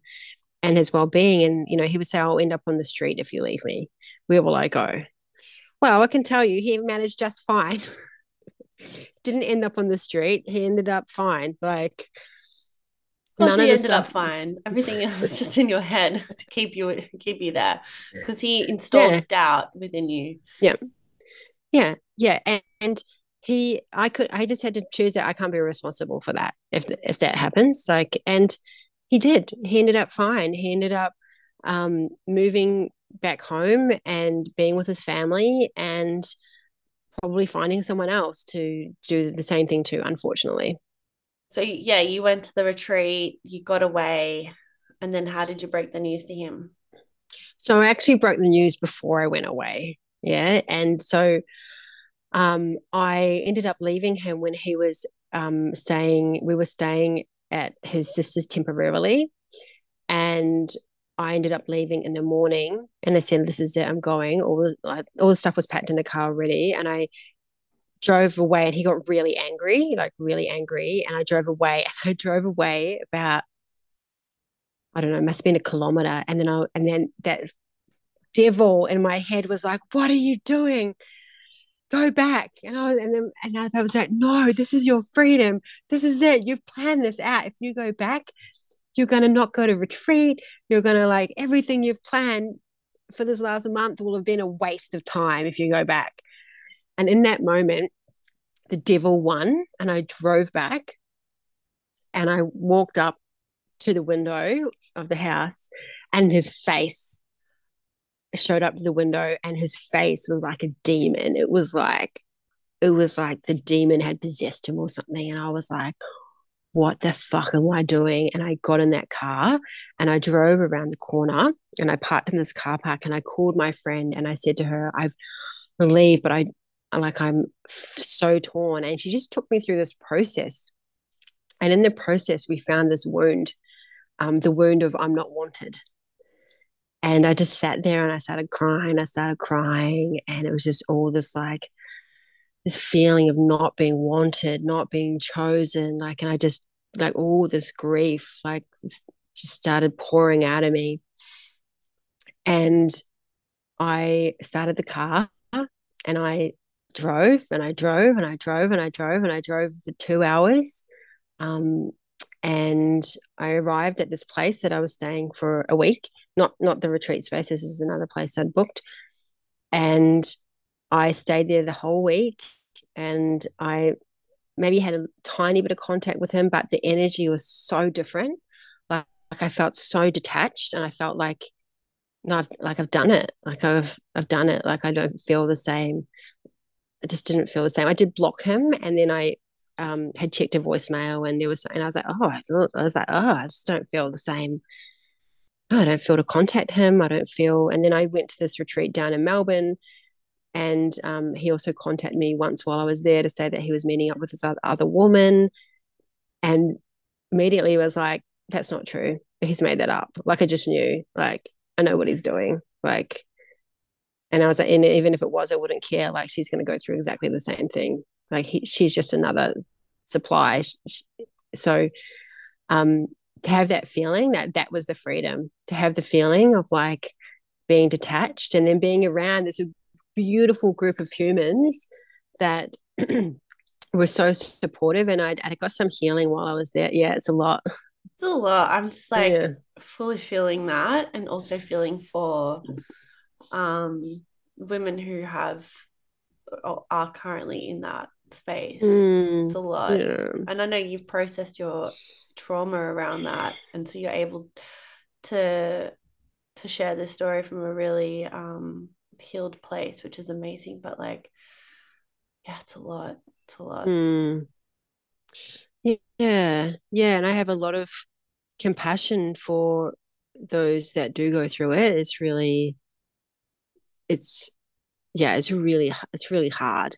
and his well being. And, you know, he would say, I'll end up on the street if you leave me. Where will I go? Well, I can tell you, he managed just fine. Didn't end up on the street. He ended up fine. Like, Plus, None he ended stuff. up fine. Everything was just in your head to keep you keep you there because he installed yeah. doubt within you. Yeah, yeah, yeah, and, and he, I could, I just had to choose that I can't be responsible for that if if that happens. Like, and he did. He ended up fine. He ended up um, moving back home and being with his family and probably finding someone else to do the same thing too. Unfortunately. So yeah, you went to the retreat, you got away, and then how did you break the news to him? So I actually broke the news before I went away. Yeah, and so um, I ended up leaving him when he was um, staying. We were staying at his sister's temporarily, and I ended up leaving in the morning. And I said, "This is it. I'm going." All all the stuff was packed in the car already, and I drove away and he got really angry, like really angry. And I drove away and I drove away about, I don't know, must have been a kilometer. And then I, and then that devil in my head was like, what are you doing? Go back. And I, and then, and I was like, no, this is your freedom. This is it. You've planned this out. If you go back, you're going to not go to retreat. You're going to like everything you've planned for this last month will have been a waste of time if you go back. And in that moment, the devil won, and I drove back and I walked up to the window of the house, and his face showed up to the window, and his face was like a demon. It was like, it was like the demon had possessed him or something. And I was like, what the fuck am I doing? And I got in that car and I drove around the corner and I parked in this car park and I called my friend and I said to her, I've leave, but I like I'm so torn. And she just took me through this process. And in the process, we found this wound, um, the wound of I'm not wanted. And I just sat there and I started crying. I started crying. And it was just all this like this feeling of not being wanted, not being chosen. Like, and I just, like, all this grief, like, just started pouring out of me. And I started the car and I drove and I drove and I drove and I drove and I drove for two hours. Um, and I arrived at this place that I was staying for a week. Not not the retreat space. This is another place I'd booked, and I stayed there the whole week and I maybe had a tiny bit of contact with him, but the energy was so different. Like, like I felt so detached and I felt like no, I've like I've done it. Like I've I've done it. Like I don't feel the same. I just didn't feel the same. I did block him and then I um, had checked a voicemail and there was and I was like, oh, I was like, oh, I just don't feel the same. I don't feel to contact him. I don't feel. And then I went to this retreat down in Melbourne and um, he also contacted me once while I was there to say that he was meeting up with this other woman. And immediately was like, that's not true. He's made that up. Like I just knew, like, I know what he's doing. Like, and I was like, and even if it was, I wouldn't care. Like, she's going to go through exactly the same thing. Like, he, she's just another supply. So, um, to have that feeling that that was the freedom, to have the feeling of like being detached and then being around this beautiful group of humans that were so supportive and I, I got some healing while I was there. Yeah, it's a lot. It's a lot. I'm just like yeah. fully feeling that and also feeling for um women who have are currently in that space. Mm, it's a lot. Yeah. And I know you've processed your trauma around that and so you're able to to share this story from a really um healed place, which is amazing. But like, yeah, it's a lot. It's a lot. Mm. Yeah, yeah, and I have a lot of compassion for those that do go through it. It's really, it's, yeah, it's really, it's really hard,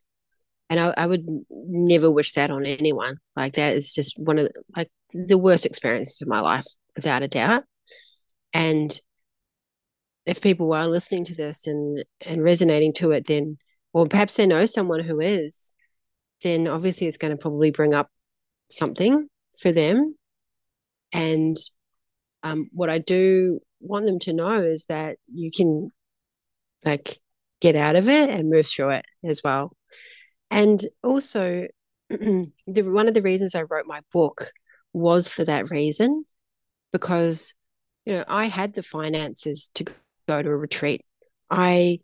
and I, I would never wish that on anyone. Like that is just one of the, like the worst experiences of my life, without a doubt. And if people are listening to this and and resonating to it, then or perhaps they know someone who is, then obviously it's going to probably bring up something for them. And um, what I do want them to know is that you can like get out of it and move through it as well. And also, the one of the reasons I wrote my book was for that reason, because you know I had the finances to go to a retreat. I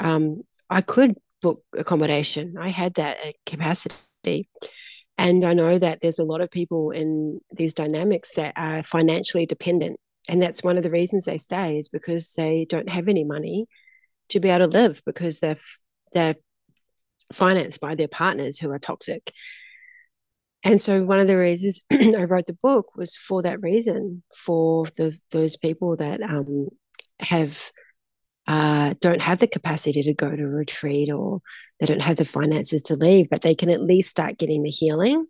um, I could book accommodation. I had that capacity. And I know that there's a lot of people in these dynamics that are financially dependent. And that's one of the reasons they stay is because they don't have any money to be able to live because they're, they're financed by their partners who are toxic. And so one of the reasons I wrote the book was for that reason, for the those people that um, have uh, don't have the capacity to go to a retreat or they don't have the finances to leave, but they can at least start getting the healing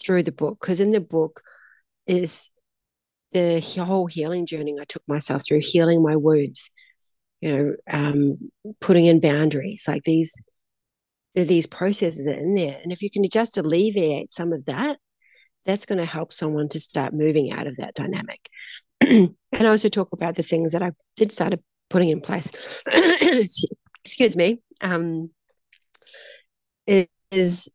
through the book. Because in the book is the whole healing journey I took myself through, healing my wounds, you know, um, putting in boundaries, like these. These processes are in there, and if you can just alleviate some of that, that's going to help someone to start moving out of that dynamic. and I also talk about the things that I did start putting in place. Excuse me. Um, is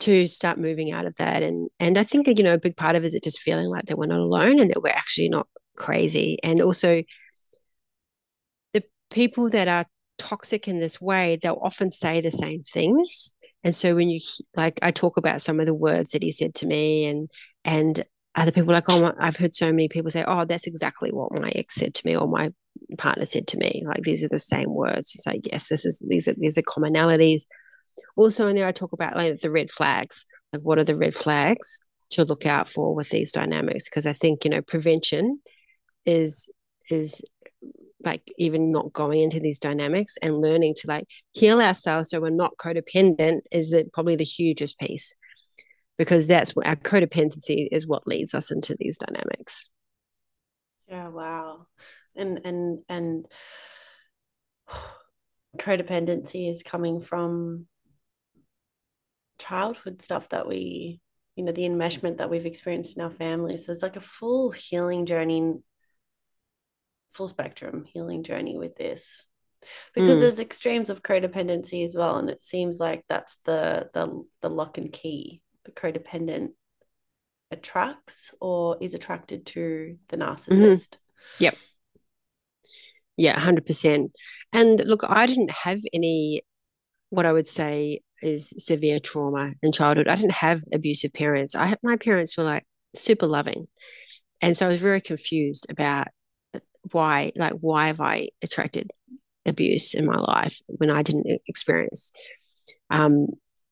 to start moving out of that. And and I think you know a big part of it is just feeling like that we're not alone and that we're actually not crazy. And also people that are toxic in this way, they'll often say the same things. And so when you like, I talk about some of the words that he said to me, and and other people like, oh, I've heard so many people say, oh, that's exactly what my ex said to me, or my partner said to me. Like these are the same words. It's like, yes, this is these are these are commonalities also in there i talk about like the red flags like what are the red flags to look out for with these dynamics because i think you know prevention is is like even not going into these dynamics and learning to like heal ourselves so we're not codependent is the, probably the hugest piece because that's what our codependency is what leads us into these dynamics. Yeah wow. And and and codependency is coming from childhood stuff that we you know the enmeshment that we've experienced in our families. There's like a full healing journey full spectrum healing journey with this because mm. there's extremes of codependency as well and it seems like that's the the the lock and key the codependent attracts or is attracted to the mm-hmm. narcissist mm-hmm. yep yeah 100% and look i didn't have any what i would say is severe trauma in childhood. I didn't have abusive parents. I my parents were like super loving, and so I was very confused about why, like, why have I attracted abuse in my life when I didn't experience um,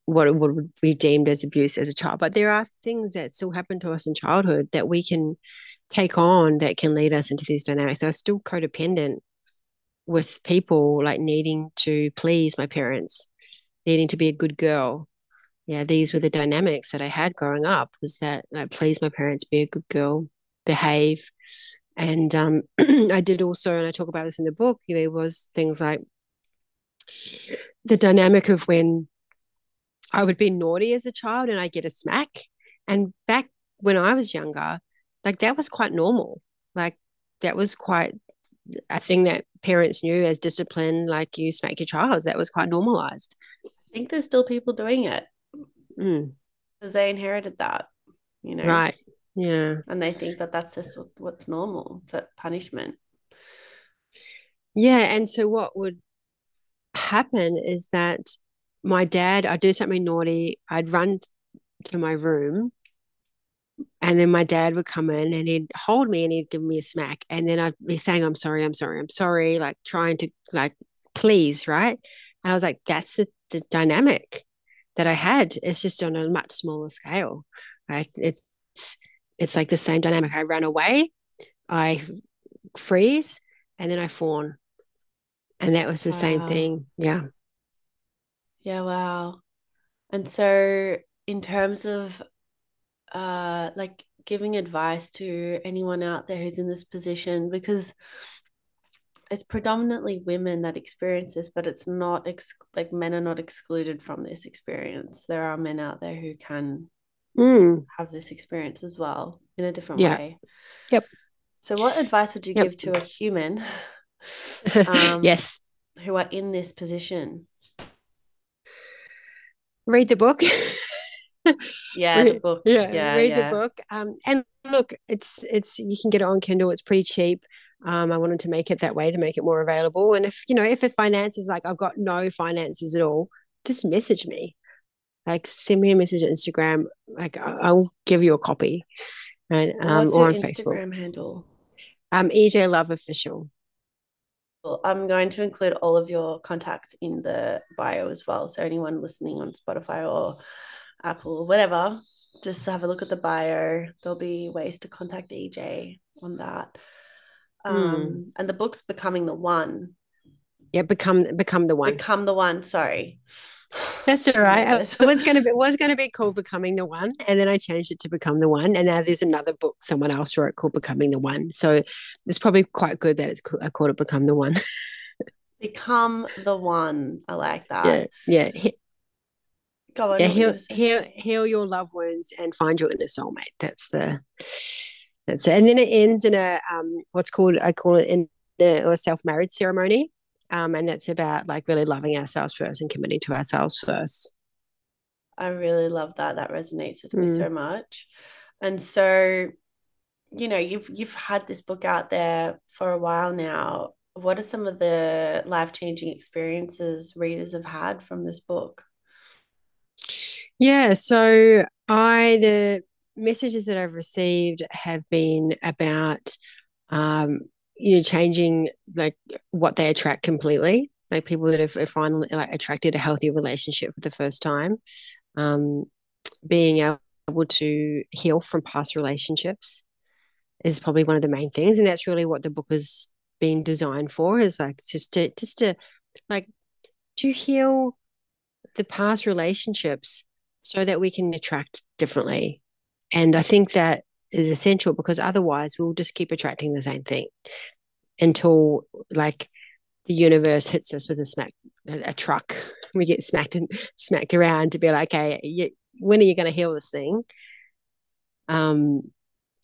what would be deemed as abuse as a child. But there are things that still happen to us in childhood that we can take on that can lead us into these dynamics. I was still codependent with people like needing to please my parents needing to be a good girl. Yeah, these were the dynamics that I had growing up was that I please my parents, be a good girl, behave. And um, I did also, and I talk about this in the book, there was things like the dynamic of when I would be naughty as a child and I get a smack. And back when I was younger, like that was quite normal. Like that was quite a thing that parents knew as discipline, like you smack your child. That was quite normalized. I think there's still people doing it because mm. they inherited that, you know. Right. Yeah. And they think that that's just what's normal. It's a punishment. Yeah. And so what would happen is that my dad, I'd do something naughty, I'd run to my room and then my dad would come in and he'd hold me and he'd give me a smack. And then I'd be saying, I'm sorry, I'm sorry, I'm sorry, like trying to like please, right? And I was like, that's the, the dynamic that I had. It's just on a much smaller scale, right? It's it's like the same dynamic. I run away, I freeze, and then I fawn. And that was the wow. same thing. Yeah. Yeah, wow. And so in terms of uh like giving advice to anyone out there who's in this position because it's predominantly women that experience this but it's not ex- like men are not excluded from this experience there are men out there who can mm. have this experience as well in a different yeah. way yep so what advice would you yep. give to a human um, yes who are in this position read the book yeah, read, the book. Yeah, yeah read yeah. the book. Um, and look, it's it's you can get it on Kindle. It's pretty cheap. Um, I wanted to make it that way to make it more available. And if you know, if the finances like I've got no finances at all, just message me. Like send me a message on Instagram. Like I'll give you a copy. And um, What's or on Instagram Facebook. handle? Um, EJ Love Official. I'm going to include all of your contacts in the bio as well. So anyone listening on Spotify or Apple, whatever, just have a look at the bio. There'll be ways to contact EJ on that. Um, mm. and the book's becoming the one. Yeah, become become the one. Become the one. Sorry. That's all right. it was gonna be it was gonna be called Becoming the One, and then I changed it to Become the One, and now there's another book someone else wrote called Becoming the One. So it's probably quite good that it's I called it Become the One. Become the One. I like that. Yeah, yeah. Go on. Yeah, heal, heal, heal your loved ones and find your inner soulmate. That's the that's it. And then it ends in a um, what's called I call it in a, a self marriage ceremony, um, and that's about like really loving ourselves first and committing to ourselves first. I really love that. That resonates with me so much. And so, you know, you've you've had this book out there for a while now. What are some of the life-changing experiences readers have had from this book? Yeah, so I the messages that I've received have been about um, you know, changing like what they attract completely. Like people that have, finally like attracted a healthy relationship for the first time, um, being able to heal from past relationships is probably one of the main things, and that's really what the book has been designed for. Is like just to just to like to heal the past relationships so that we can attract differently. And I think that is essential because otherwise we'll just keep attracting the same thing until like the universe hits us with a smack a, truck. We get smacked and smacked around to be like okay you, when are you going to heal this thing? Um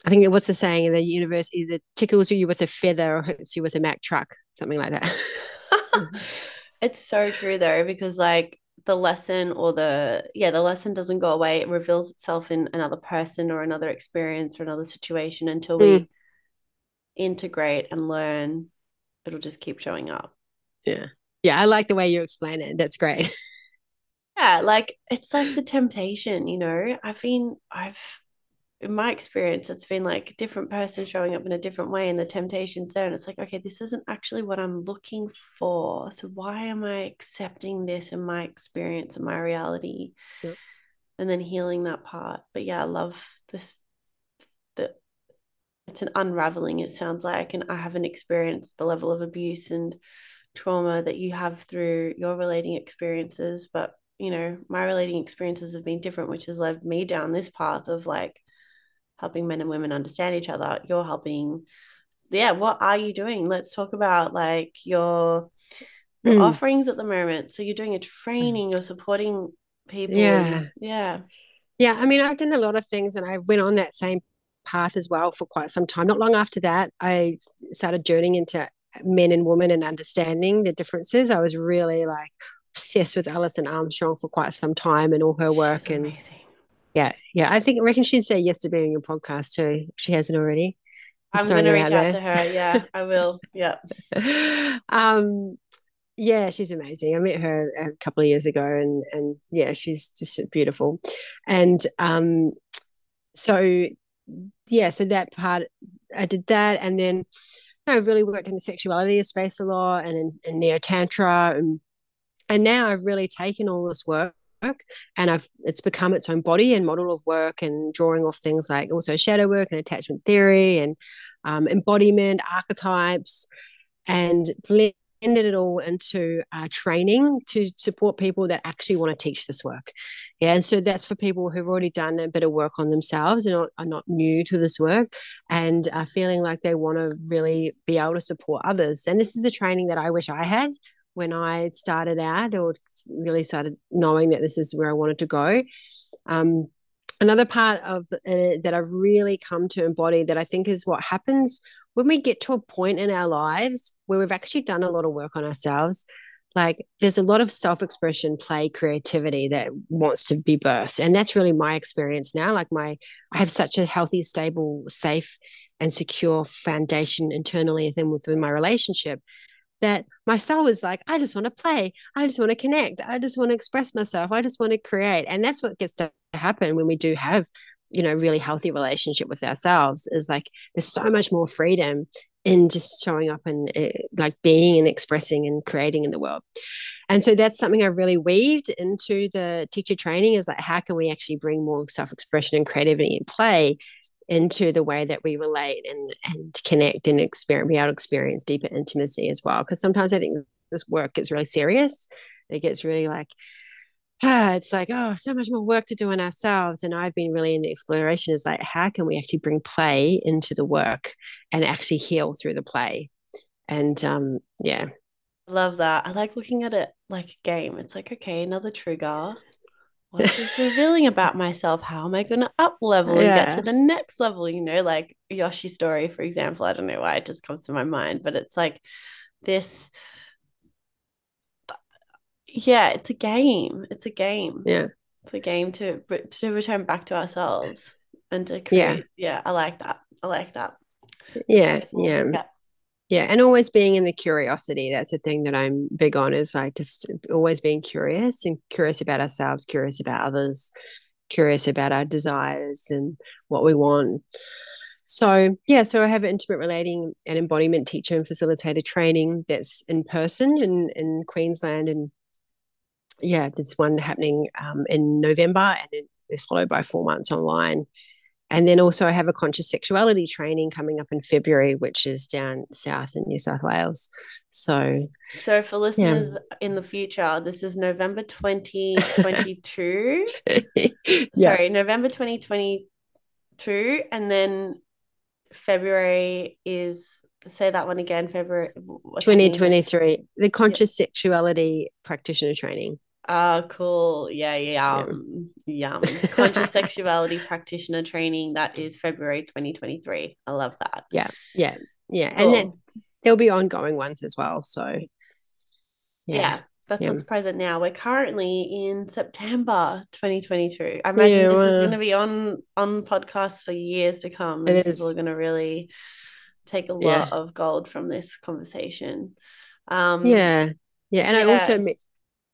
i think what's the saying in the universe either tickles you with a feather or hits you with a Mack truck something like that. It's so true though because like the lesson or the yeah the lesson doesn't go away. It reveals itself in another person or another experience or another situation until we mm. integrate and learn. It'll just keep showing up. Yeah. Yeah i like the way you explain it. That's great. Yeah like it's like the temptation you know? I've been i've in my experience, it's been like a different person showing up in a different way, in the temptation's there. And it's like, okay, this isn't actually what I'm looking for. So why am I accepting this in my experience and my reality? Yep. And then healing that part. But yeah, I love this. The it's an unraveling, it sounds like. And I haven't experienced the level of abuse and trauma that you have through your relating experiences. But you know, my relating experiences have been different, which has led me down this path of like helping men and women understand each other. You're helping yeah what are you doing? Let's talk about like your, your mm. offerings at the moment. So you're doing a training you're supporting people. Yeah. Yeah. Yeah i mean i've done a lot of things and i went on that same path as well for quite some time. Not long after that i started journeying into men and women and understanding the differences. I was really like obsessed with alison armstrong for quite some time and all her work She's and amazing yeah, yeah. I think I reckon she'd say yes to being on your podcast too. If she hasn't already. I'm going to reach out to her. Yeah, I will. Yeah. um, yeah, she's amazing. I met her a couple of years ago, and and yeah, she's just beautiful. And um, so yeah, so that part I did that, and then I really worked in the sexuality space a lot, and in, in neo tantra, and and now I've really taken all this work and I've it's become its own body and model of work and drawing off things like also shadow work and attachment theory and um, embodiment archetypes and blended it all into uh, training to support people that actually want to teach this work. Yeah and so that's for people who've already done a bit of work on themselves and are, are not new to this work and are feeling like they want to really be able to support others. And this is the training that I wish I had when I started out or really started knowing that this is where I wanted to go. Um, another part of uh, that I've really come to embody that I think is what happens when we get to a point in our lives where we've actually done a lot of work on ourselves. Like there's a lot of self expression, play, creativity that wants to be birthed. And that's really my experience now. Like my, I have such a healthy, stable, safe, and secure foundation internally within, within my relationship that my soul is like, I just want to play. I just want to connect. I just want to express myself. I just want to create. And that's what gets to happen when we do have, you know, really healthy relationship with ourselves is like there's so much more freedom in just showing up and uh, like being and expressing and creating in the world. And so that's something I really weaved into the teacher training is like, how can we actually bring more self expression and creativity in play into the way that we relate and and connect and experience be able to experience deeper intimacy as well. Because sometimes i think this work gets really serious. It gets really like ah, it's like oh so much more work to do on ourselves. And i've been really in the exploration. Is like how can we actually bring play into the work and actually heal through the play? And um yeah. Love that. I like looking at it like a game. It's like okay another trigger what's this revealing about myself? How am I going to up level and yeah. get to the next level? You know, like Yoshi story, for example. I don't know why it just comes to my mind, but it's like this. Yeah, it's a game. It's a game. Yeah. it's a game to to return back to ourselves and to create. Yeah, yeah I like that. I like that. Yeah, yeah. yeah yeah and always being in the curiosity that's the thing that i'm big on is like just always being curious and curious about ourselves curious about others curious about our desires and what we want. So yeah so i have intimate relating and embodiment teacher and facilitator training that's in person in, in queensland and yeah there's one happening um, in november and then it's followed by four months online and then also, I have a conscious sexuality training coming up in February, which is down south in New South Wales. So, so for listeners yeah. in the future, this is November 2022. yeah. Sorry, November 2022. And then February is, say that one again, February 2023, the conscious yeah. sexuality practitioner training. Oh, cool. Yeah, yum. Yum. Conscious sexuality practitioner training. That is February 2023. I love that. Yeah. Yeah. Yeah. Cool. And then there'll be ongoing ones as well. So, yeah. yeah that's yeah. what's present now. We're currently in September 2022. I imagine yeah, this well, is going to be on on podcasts for years to come. And people are going to really take a lot yeah. of gold from this conversation. Um, yeah. Yeah. And I also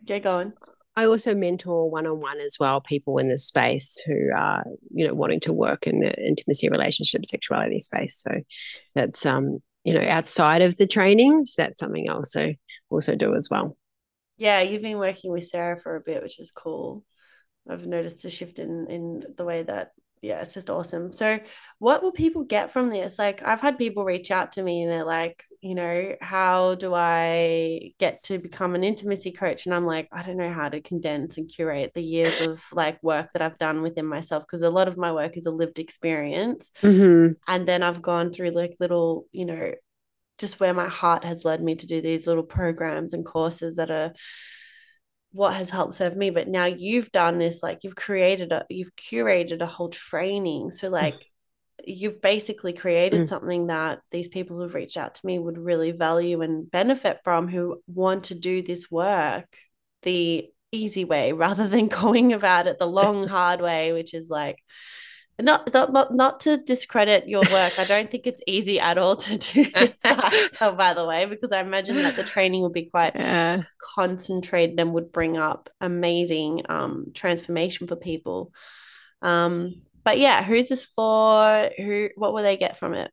Get going. I also mentor one on one as well people in this space who are, you know, wanting to work in the intimacy, relationship, sexuality space. So that's um, you know, outside of the trainings, that's something I also also do as well. Yeah, you've been working with Sarah for a bit, which is cool. I've noticed a shift in in the way that yeah, it's just awesome. So, what will people get from this? Like, I've had people reach out to me and they're like, you know, how do I get to become an intimacy coach? And I'm like, I don't know how to condense and curate the years of like work that I've done within myself because a lot of my work is a lived experience. Mm-hmm. And then I've gone through like little, you know, just where my heart has led me to do these little programs and courses that are what has helped serve me but now you've done this like you've created a you've curated a whole training so like you've basically created mm. something that these people who've reached out to me would really value and benefit from who want to do this work the easy way rather than going about it the long hard way which is like not, not not to discredit your work. I don't think it's easy at all to do this. oh, by the way, because I imagine that the training would be quite yeah. concentrated and would bring up amazing um, transformation for people. Um, but yeah, who's this for? Who? What will they get from it?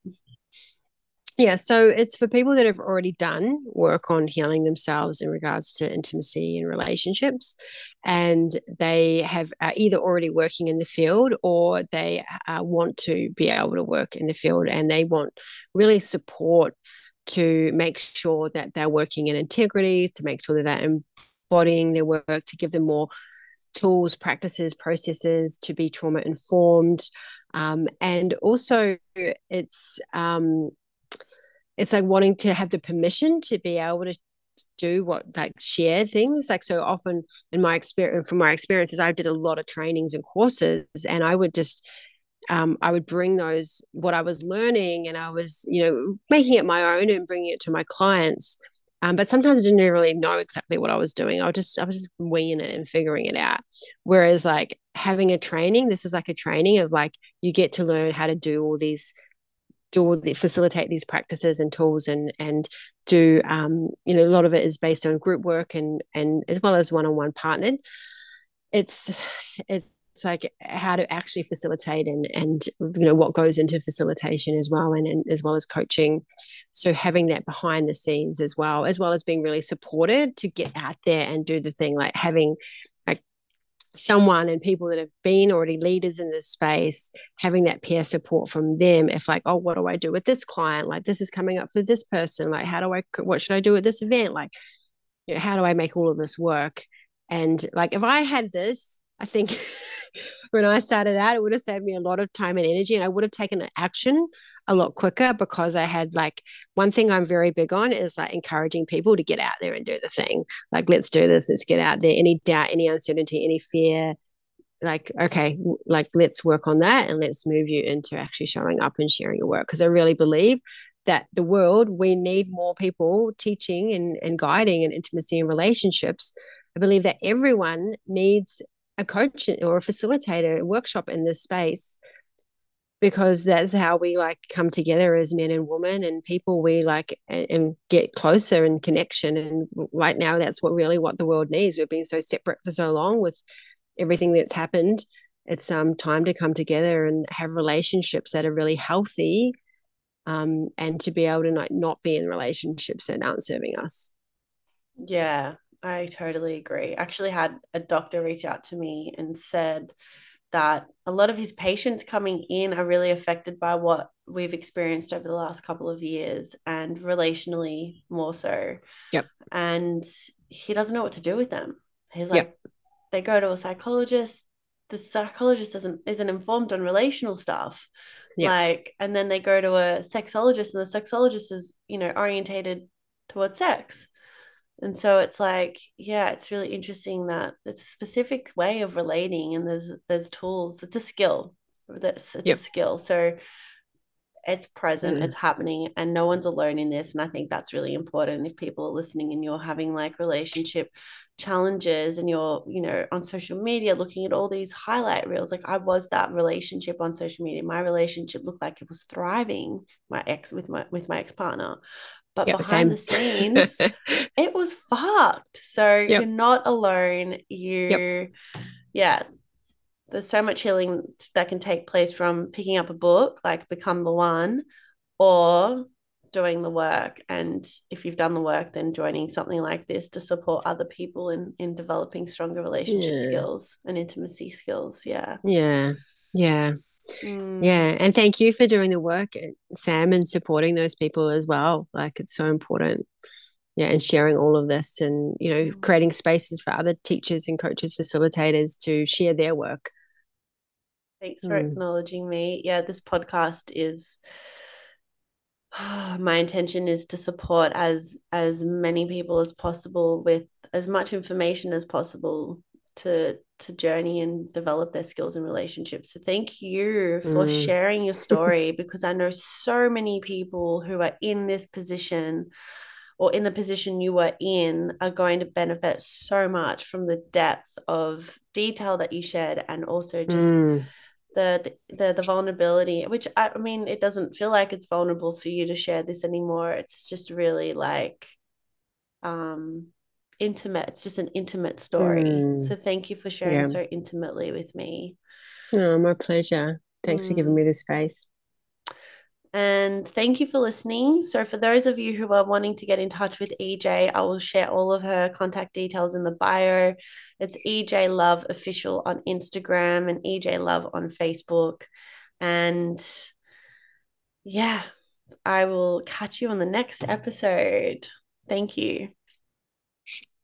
Yeah, so it's for people that have already done work on healing themselves in regards to intimacy and relationships, and they have uh, either already working in the field or they uh, want to be able to work in the field and they want really support to make sure that they're working in integrity, to make sure that they're embodying their work, to give them more tools, practices, processes to be trauma informed. Um, and also, it's um, it's like wanting to have the permission to be able to do what like share things like so often in my experience from my experiences i did a lot of trainings and courses and i would just um, i would bring those what i was learning and i was you know making it my own and bringing it to my clients um, but sometimes i didn't really know exactly what i was doing. I was just i was just winging it and figuring it out. Whereas like having a training this is like a training of like you get to learn how to do all these do all the, facilitate these practices and tools and and do um, you know a lot of it is based on group work and and as well as one-on-one partnered. It's it's like how to actually facilitate and and you know what goes into facilitation as well and, and as well as coaching. So having that behind the scenes as well as well as being really supported to get out there and do the thing like having like someone and people that have been already leaders in this space having that peer support from them. If like oh what do i do with this client? Like this is coming up for this person. Like how do i what should i do at this event? Like you know, how do i make all of this work? And like if i had this i think when i started out it would have saved me a lot of time and energy and i would have taken action a lot quicker because I had like one thing I'm very big on is like encouraging people to get out there and do the thing. Like, let's do this, let's get out there. Any doubt, any uncertainty, any fear, like, okay, like let's work on that and let's move you into actually showing up and sharing your work. Because I really believe that the world, we need more people teaching and, and guiding and intimacy and relationships. I believe that everyone needs a coach or a facilitator, a workshop in this space because that's how we like come together as men and women and people we like and, and, get closer in connection. And right now that's what really what the world needs. We've been so separate for so long with everything that's happened. It's um time to come together and have relationships that are really healthy um and to be able to not, not be in relationships that aren't serving us. Yeah i totally agree I actually had a doctor reach out to me and said that a lot of his patients coming in are really affected by what we've experienced over the last couple of years and relationally more so. Yep. And he doesn't know what to do with them. He's like, yep. they go to a psychologist. The psychologist doesn't isn't informed on relational stuff. Yep. Like, and then they go to a sexologist, and the sexologist is, you know, orientated towards sex. And so it's like, yeah, it's really interesting that it's a specific way of relating and there's there's tools. It's a skill. That's it's yep. a skill. So it's present, mm. it's happening, and no one's alone in this. And I think that's really important. If people are listening and you're having like relationship challenges and you're, you know, on social media looking at all these highlight reels, like I was that relationship on social media. My relationship looked like it was thriving, my ex with my with my ex-partner. But yep, behind same. the scenes, it was fucked. So yep. you're not alone. You, yep. yeah, there's so much healing that can take place from picking up a book, like Become the One, or doing the work. And if you've done the work, then joining something like this to support other people in in developing stronger relationship yeah. skills and intimacy skills. Yeah. Yeah. Yeah. Mm. Yeah. And thank you for doing the work, Sam, and supporting those people as well. Like it's so important. Yeah. And sharing all of this and, you know, mm. creating spaces for other teachers and coaches, facilitators to share their work. Thanks for mm. acknowledging me. Yeah. This podcast is my intention is to support as as many people as possible with as much information as possible to to journey and develop their skills and relationships. So thank you for mm. sharing your story because I know so many people who are in this position or in the position you were in are going to benefit so much from the depth of detail that you shared and also just mm. the, the the vulnerability which I, I mean it doesn't feel like it's vulnerable for you to share this anymore it's just really like um intimate. It's just an intimate story. Mm. So thank you for sharing yeah. so intimately with me. Oh, my pleasure. Thanks mm. for giving mm. me the space. And thank you for listening. So, for those of you who are wanting to get in touch with EJ, I will share all of her contact details in the bio. It's EJ Love Official on Instagram and EJ Love on Facebook. And yeah, I will catch you on the next episode. Thank you.